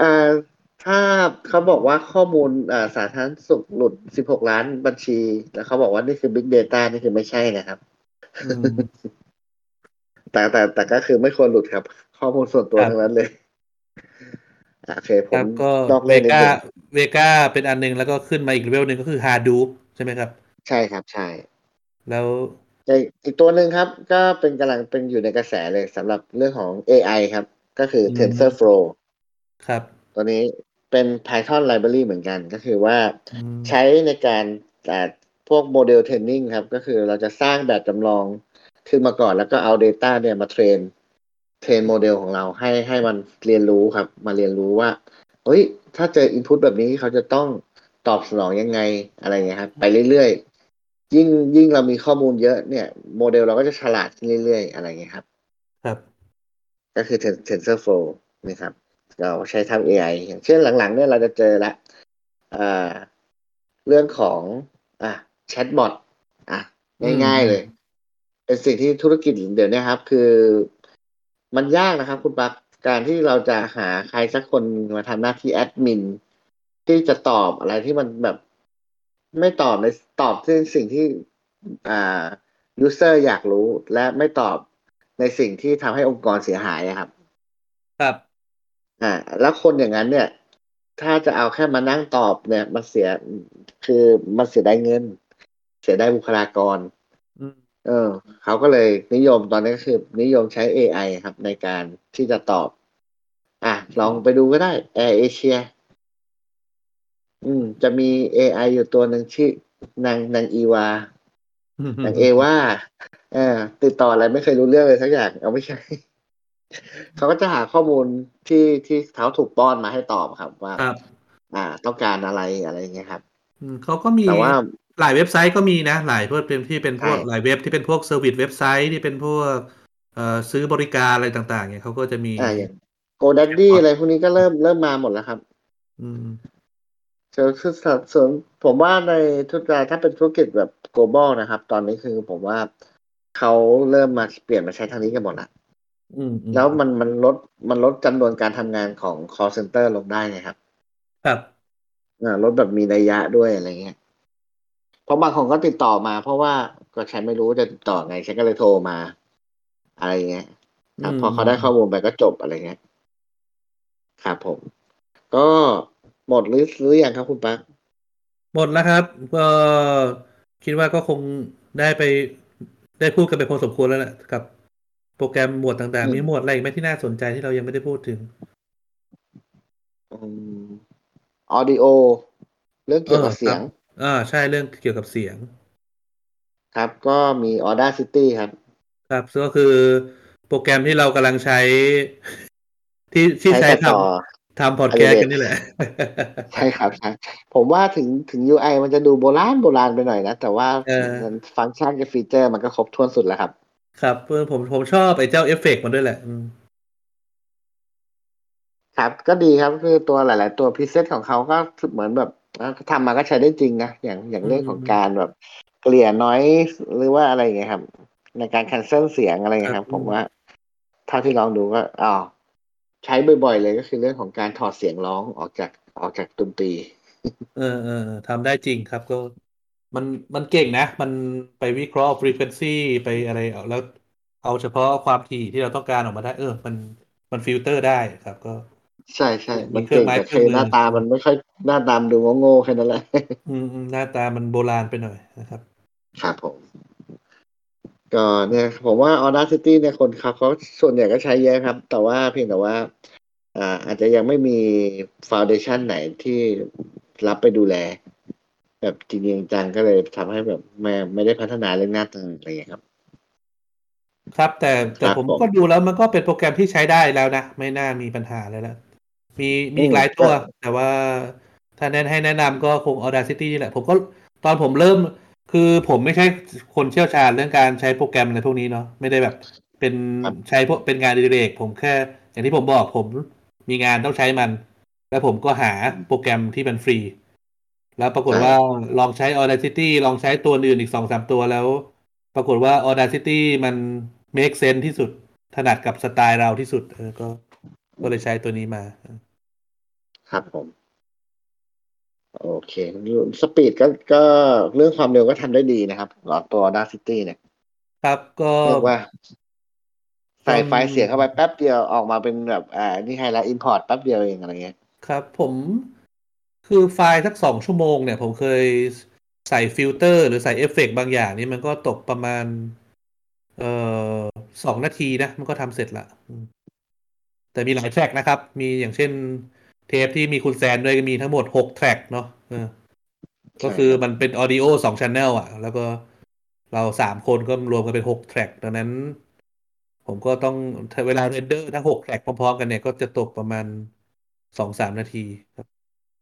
อ่าถ้าเขาบอกว่าข้อมูลอ่าสาธารณสุขหลุด16ล้านบัญชี แล้วเขาบอกว่านี่คือ Big Data นี่คือไม่ใช่นะครับอืมแต่แต่แต่ก็คือไม่ควรหลุดครับ ข้อมูลส่วนตัวครับทั้งนั้นเลยอะ โอเคผครัมบก็นอกเวเรื่องนิดก้านึงเวก้าเป็นอันหนึงแล้วก็ขึ้นมาอีกเลเวลหนึ่งก็คือ Hadoop ใช่ไหมครับ ใช่ครับใช่ แล้วแต่อีกตัวหนึ่งครับ ก็เป็นกำลังเป็นอยู่ในกระแสเลยสำหรับเรื่องของ AI ครับ ก็คืออืม TensorFlow ครับ ตัวนี้เป็น Python library เหมือนกัน ก็คือว่าอืมใช้ในการอ่าพวก model training ครับ ก็คือเราจะสร้างแบบจำลองขึ้นมาก่อนแล้วก็เอา Data เนี่ยมา train train โมเดลของเราให้ให้มันเรียนรู้ครับ มาเรียนรู้ว่าเฮ้ย ถ้าเจอ Input แบบนี้เขาจะต้องตอบสนองยังไงอะไรเงี้ยครับไปเรื่อยๆ ยิ่งยิ่งเรามีข้อมูลเยอะเนี่ย โมเดลเราก็จะฉลาดขึ้นเรื่อยๆ อะไรเงี้ยครับ ครับ ก็คือ Ten- TensorFlow นะครับ เราใช้ทำ AI อย่างเช่นหลังๆ เนี่ยเราจะเจอละอ่าเรื่องของอะแชทบอทอะง่ายๆเลย เป็นสิ่งที่ธุรกิจเดี๋ยวนี้ครับ คือ มันยากนะครับ คุณปักการที่เราจะหาใครสักคนมาทำหน้าที่แอดมินที่จะตอบอะไรที่มันแบบ ไม่ตอบในตอบในสิ่งที่อ่า user อยากรู้และไม่ตอบในสิ่งที่ทำให้องค์กรเสียหายอะครับ ครับ อ่า แล้วคนอย่างนั้นเนี่ย ถ้าจะเอาแค่มานั่งตอบเนี่ย มันเสียคือมันเสียได้เงิน เสียได้บุคลากรอืม เออเขาก็เลยนิยมตอนนี้ก็คือ นิยมใช้ AI ครับ ในการที่จะตอบ อะ ลองไปดูก็ได้ Air Asia อืม จะมี AI อยู่ตัวหนึ่งชื่อนางนางอีวานางเอว่าเออติดต่ออะไรไม่เคยรู้เรื่องเลยสักอย่าง เอาไม่ใช่เขาก็จะหาข้อมูลที่ที่เขาถูกป้อนมาให้ตอบครับ ว่า ครับ อ่า ต้องการอะไรอะไรอย่างเงี้ยครับ อืมเขาก็มีแต่ว่า หลายเว็บไซต์ก็มีนะ หลายพวกเป็นที่เป็นพวกใช่หลายเว็บที่เป็นพวก service website ที่เป็นพวกเอ่อซื้อบริการอะไรต่าง ๆ เนี่ยเขาก็จะมีอ่าอย่าง GoDaddy อะไรพวกนี้ก็เริ่มเริ่มมาหมดแล้วครับ อืมส่วนคือส่วนผมว่าในธุรกิจถ้าเป็นธุรกิจแบบ global นะครับ ตอนนี้คือผมว่าเขาเริ่มมาเปลี่ยนมาใช้ทางนี้กันหมดละอืมอืมแล้วมันมันลดมันลดจำนวนการทำงานของ call center ลงได้ไงครับ ครับอ่าลดแบบมีนัยยะด้วยอะไรเงี้ย เพราะบางคนก็ติดต่อมา เพราะว่าก็ฉันไม่รู้จะติดต่อไงฉันก็เลยโทรมา อะไรเงี้ยครับพอเขาได้ข้อมูลไปก็จบอะไรเงี้ยครับผม ก็หมดหรือหรือยังครับคุณปั๊กหมดแล้วครับ ก็คิดว่าก็คงได้ไปได้พูดกันไปพอสมควรแล้วแหละกับ โปรแกรมหมวดต่างๆ มีหมวดอะไรอีกไหมที่น่าสนใจที่เรายังไม่ได้พูดถึงออดิโอ เรื่องเกี่ยวกับเสียง อ่าใช่เรื่องเกี่ยวกับเสียง ครับก็มี Audacity ครับ ครับก็คือโปรแกรมที่เรากำลังใช้ ที่ที่ใช้ตัดทต่อำทำพอดแคสต์กันนี่แหละ ใช่ครับใช่ผมว่าถึงถึง UI มันจะดูโบราณโบราณไปหน่อยนะ แต่ว่าเออฟังก์ชันกับฟีเจอร์มันก็ครบถ้วนสุดแล้วครับ ครับเออผมผมชอบไอ้เจ้าเอฟเฟกต์มันด้วยแหละอืมครับก็ดีครับคือตัวหลาย ๆ ตัว preset ของเขาก็เหมือนแบบ เอ่อทำมาก็ใช้ได้จริงนะอย่างอย่างเรื่องของการแบบ เคลียร์ noise หรือว่าอะไรอย่างเงี้ยครับ ในการ cancel เสียงอะไรเงี้ยครับ ผมว่าเท่าที่ลองดูก็อ๋อใช้บ่อยๆเลยก็คือเรื่องของการถอดเสียงร้องออกจากออกจากดนตรีเออเออเออทำได้จริงครับก็มันมันเก่งนะ มันไปวิเคราะห์ frequency ไปอะไรเอาแล้ว เอาเฉพาะความถี่ที่เราต้องการออกมาได้ เออ มันมันฟิลเตอร์ได้ครับ ก็ ใช่ใช่มีมันเครื่อเก่งงไม้แต่เครื่คือองมือหน้าตามันไม่ค่อยหน้าตามนดูโง่ๆแค่นั้นแหละอืมอืมหน้าตามันโบราณไปหน่อยนะครับครับผม ก็เนี่ย ผมว่า Audacity เนี่ยคนเขาเขาส่วนใหญ่ก็ใช้เยอะครับ แต่ว่าเพียงแต่ว่า อ่า อาจจะยังไม่มีฟ u n เดชันไหนที่รับไปดูแล แบบจริงๆจังก็เลยทำให้แบบไม่ไม่ได้พัฒนาเรื่องหน้าตาอะไรอย่างเงี้ยครับครับแต่แต่ครับผมผมก็ดูแล้วมันก็เป็นโปรแกรมที่ใช้ได้แล้วนะ ไม่น่ามีปัญหาเลยแล้ว มีมีอีกหลายตัว แต่ว่าถ้าแนะให้แนะนำก็คง Audacity นี่แหละ ผมก็ตอนผมเริ่ม คือผมไม่ใช่คนเชี่ยวชาญเรื่องการใช้โปรแกรมอะไรพวกนี้เนาะไม่ได้แบบเป็นครับใช้พวกเป็นงานอดิเรก ผมแค่ อย่างที่ผมบอกผมมีงานต้องใช้มัน แล้วผมก็หาโปรแกรมที่มันฟรี แล้วปรากฏว่าลองใช้ Audacity ลองใช้ตัวอื่นอีกสองสามตัวแล้ว ปรากฏว่า Audacity มัน make sense ที่สุดถนัดกับสไตล์เราที่สุดเออก็ก็เลยใช้ตัวนี้มา ครับผม โอเค speed ก็ก็เรื่องความเร็วก็ทำได้ดีนะครับตัว Audacity เนี่ย ครับก็เรียกว่า ใส่อืมไฟล์เสียงเข้าไปแป๊บเดียวออกมาเป็นแบบ อ่า นี่ไฮไลท์ import แป๊บเดียวเองอะไรเงี้ย ครับ ผมคือไฟล์สักสองชั่วโมงเนี่ย ผมเคยใส่ฟิลเตอร์หรือใส่เอฟเฟกต์บางอย่างนี่มันก็ตกประมาณ เอ่อสองนาทีนะ มันก็ทำเสร็จละอืมแต่มีหลาย track นะครับ มีอย่างเช่น เทปที่มีคุณแซนด้วยก็มีทั้งหมดหก track เนาะเออก็คือมันเป็น audio สอง channel อะ แล้วก็เราสามคนก็รวมกันเป็นหก track ดังนั้น ผมก็ต้องเวลา render ทั้งหก track พร้อมๆกันเนี่ย ก็จะตกประมาณสองสามนาทีครับ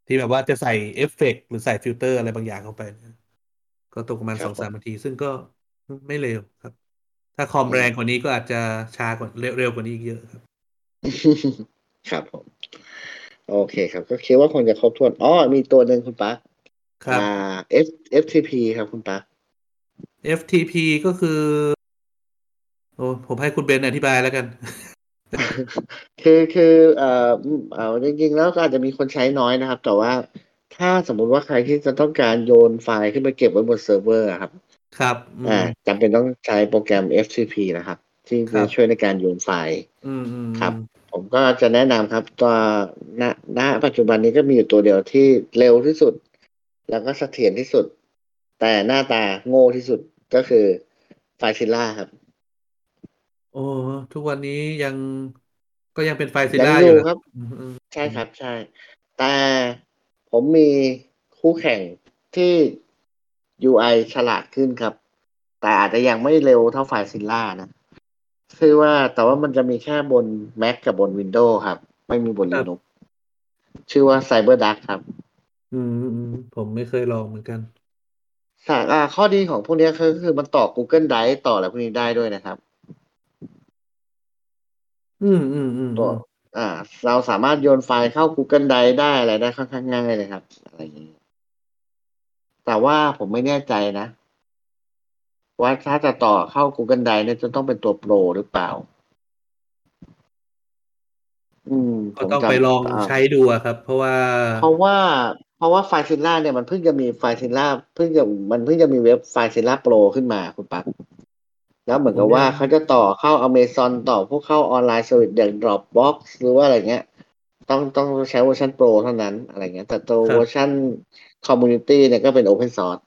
ที่แบบว่าจะใส่เอฟเฟกต์หรือใส่ฟิลเตอร์อะไรบางอย่างเข้าไปนะก็ตกประมาณครัสบองสามนาที ซึ่งก็ไม่เร็วครับ ถ้าคอมแรงกว่านี้ก็อาจจะช้ากว่าเร็วเร็วกว่านี้อีกเยอะครับ ครับผม โอเคครับ ก็คิดว่าคงจะครบถ้วนอ๋อมีตัวหนึ่งคุณปั๊กครับอ่า F FTP ครับคุณปั๊ก FTP ก็คือ โอ้ผมให้คุณเบนอธิบายแล้วกัน คือคือเอ่ออืมเอาจริงๆแล้วก็อาจจะมีคนใช้น้อยนะครับ แต่ว่าถ้าสมมุติว่าใครที่จะต้องการโยนไฟล์ขึ้นไปเก็บไว้บนเซิร์ฟเวอร์อะครับ ครับอืมอ่าจำเป็นต้องใช้โปรแกรม FTP นะครับ ที่จะครับช่วยในการโยนไฟล์อืมอืมครับ ผมก็จะแนะนำครับตัวณณปัจจุบันนี้ก็มีอยู่ตัวเดียวที่เร็วที่สุด แล้วก็เสถียรที่สุด แต่หน้าตาโง่ที่สุดก็คือ FileZilla ครับ โอ้ทุกวันนี้ยังก็ยังเป็นไฟซิยังล่าออยู่ยู่เหรอครับอืมอืมใช่ครับใช่ แต่ผมมีคู่แข่งที่ UI ฉลาดขึ้นครับ แต่อาจจะยังไม่เร็วเท่าไฟซิล่านะ คือว่าแต่ว่ามันจะมีแค่บน Mac กับบน Windows ครับ ไม่มีบน Linux ชื่อว่า CyberDuck ครับอืมอืมผมไม่เคยลองเหมือนกัน สาอ่าข้อดีของพวกเนี้ยคือคือมันต่อ Google Drive ต่ออะไรพวกนี้ได้ด้วยนะครับ อืมอืมอืมตัวอ่า เราสามารถโยนไฟล์เข้า Google Drive ได้อะไรได้ค่อนข้างง่ายเลยครับ อะไรอย่างนี้ แต่ว่าผมไม่แน่ใจนะ ว่าถ้าจะต่อเข้า Google Drive เนี่ยจะต้องเป็นตัวโปรหรือเปล่า อืมก็ต้องผมจำไปลองใช้ดูอะครับ เพราะว่า เพราะว่า เพราะว่า FileZilla เนี่ยมันเพิ่งจะมี FileZilla เพิ่งจะมันเพิ่งจะมีเว็บ FileZilla Pro ขึ้นมาคุณปักแล้วเหมือนกับว่าเขาจะต่อเข้า Amazon ต่อพวกเข้า online service อย่าง Dropbox หรือว่าอะไรเงี้ย ต้องต้องใช้เวอร์ชันโปรเท่านั้นอะไรเงี้ย แต่ตัวครับเวอร์ชัน community เนี่ยก็เป็น Open Source เอ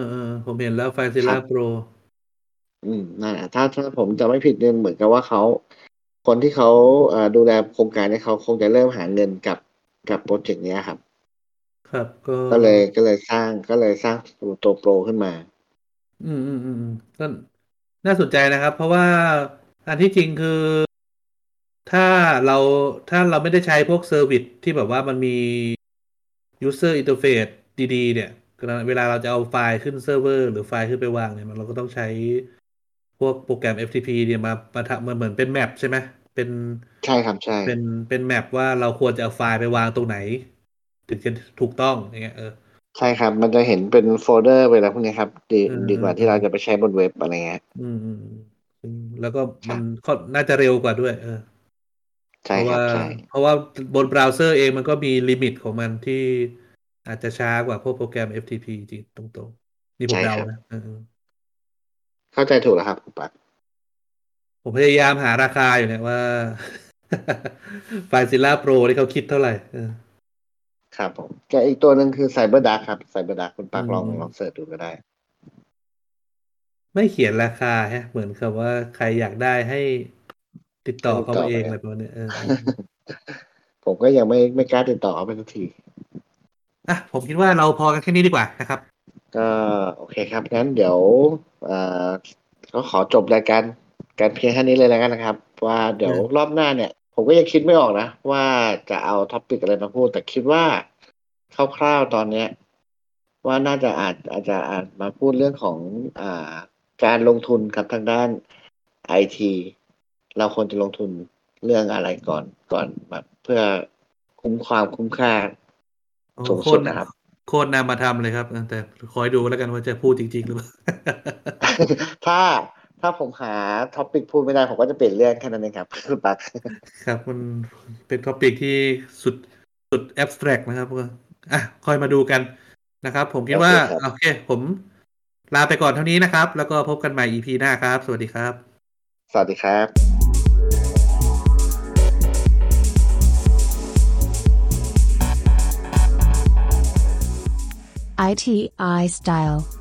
อเออผมเห็นแล้ว FileZilla ครับ Pro อืมนั่นแหละถ้าถ้าผมจะไม่ผิดเนี่ยเหมือนกับว่าเขาคนที่เขาเอ่อดูแลโครงการเนี่ยเขาคงจะเริ่มหาเงินกับกับโปรเจกต์เนี้ยครับ ครับก็ก็เลยก็เลยสร้างก็เลยสร้างตัวตัวโปรขึ้นมาอืมอืมอืมอืมก็น่าสนใจนะครับ เพราะว่าอันที่จริงคือถ้าเราถ้าเราไม่ได้ใช้พวก service ที่แบบว่ามันมี user interface ดี ๆ เนี่ย เวลาเราจะเอาไฟล์ขึ้นเซิร์ฟเวอร์ หรือไฟล์ขึ้นไปวางเนี่ยมันเราก็ต้องใช้พวกโปรแกรม FTP เนี่ยมามาทำมันเหมือนเป็น map ใช่ไหมเป็นใช่ครับใช่เป็นเป็น map ว่าเราควรจะเอาไฟล์ไปวางตรงไหน ถึงจะถูกต้องอย่างเงี้ยเออใช่ครับ มันจะเห็นเป็นโฟลเดอร์ไปแล้วพวกนี้ครับ ดีอืมดีกว่าที่เราจะไปใช้บนเว็บอะไรเงี้ยอืมอืมอืมแล้วก็มันก็น่าจะเร็วกว่าด้วย เออใช่เพราะครับว่าใช่เพราะว่าบนเบราว์เซอร์เองมันก็มี limit ของมันที่ อาจจะช้ากว่าพวกโปรแกรม FTP จริงตรงๆ นี่ผมเดานะเออเข้าใจถูกแล้วครับคุณปักผมพยายามหาราคาอยู่เนี่ยว่า FileZilla Pro ที่เขาคิดเท่าไหร่เออครับผมแต่อีกตัวหนึ่งคือ Cyberduck ครับ Cyberduck คุณปักอืมลองลอง search ดูก็ได้ ไม่เขียนราคาฮะ เหมือนกับว่าใครอยากได้ให้ติดต่อเขามาเองอะไรประมาณเนี้ยเออเออผมก็ยังไม่ไม่กล้าติดต่อเขาไปสักที อะผมคิดว่าเราพอกันแค่นี้ดีกว่านะครับ ก็โอเคครับงั้นเดี๋ยวเอ่อก็ขอจบรายการการเพียงแค่นี้เลยแล้วกันนะครับ ว่าเดี๋ยวอืมรอบหน้าเนี่ย ผมก็ยังคิดไม่ออกนะ ว่าจะเอาท็อปิกอะไรมาพูด แต่คิดว่าคร่าวๆตอนเนี้ย ว่าน่าจะอาจอาจจะอาจมาพูดเรื่องของอ่าการลงทุนครับทางด้านไอทีเราควรจะลงทุนเรื่องอะไรก่อนก่อนแบบเพื่อคุ้มความคุ้มค่าโอ้ สูงโคสุตดรนะครับ โคตรนำมาทำเลยครับเออแต่คอยดูแล้วกันว่าจะพูดจริง ๆ หรือเปล่า ถ้าถ้าผมหาท็อปิกพูดไม่ได้ ผมก็จะเปลี่ยนเรื่องแค่นั้นเองครับคุณปักครับ มันเป็นท็อปิกที่สุดสุดแอบสแตรกนะครับก็อะคอยมาดูกันนะครับ ผมคิดว่า โอเคครับโอเคผมลาไปก่อนเท่านี้นะครับ แล้วก็พบกันใหม่ EP หน้าครับ สวัสดีครับ สวัสดีครับ ITI Style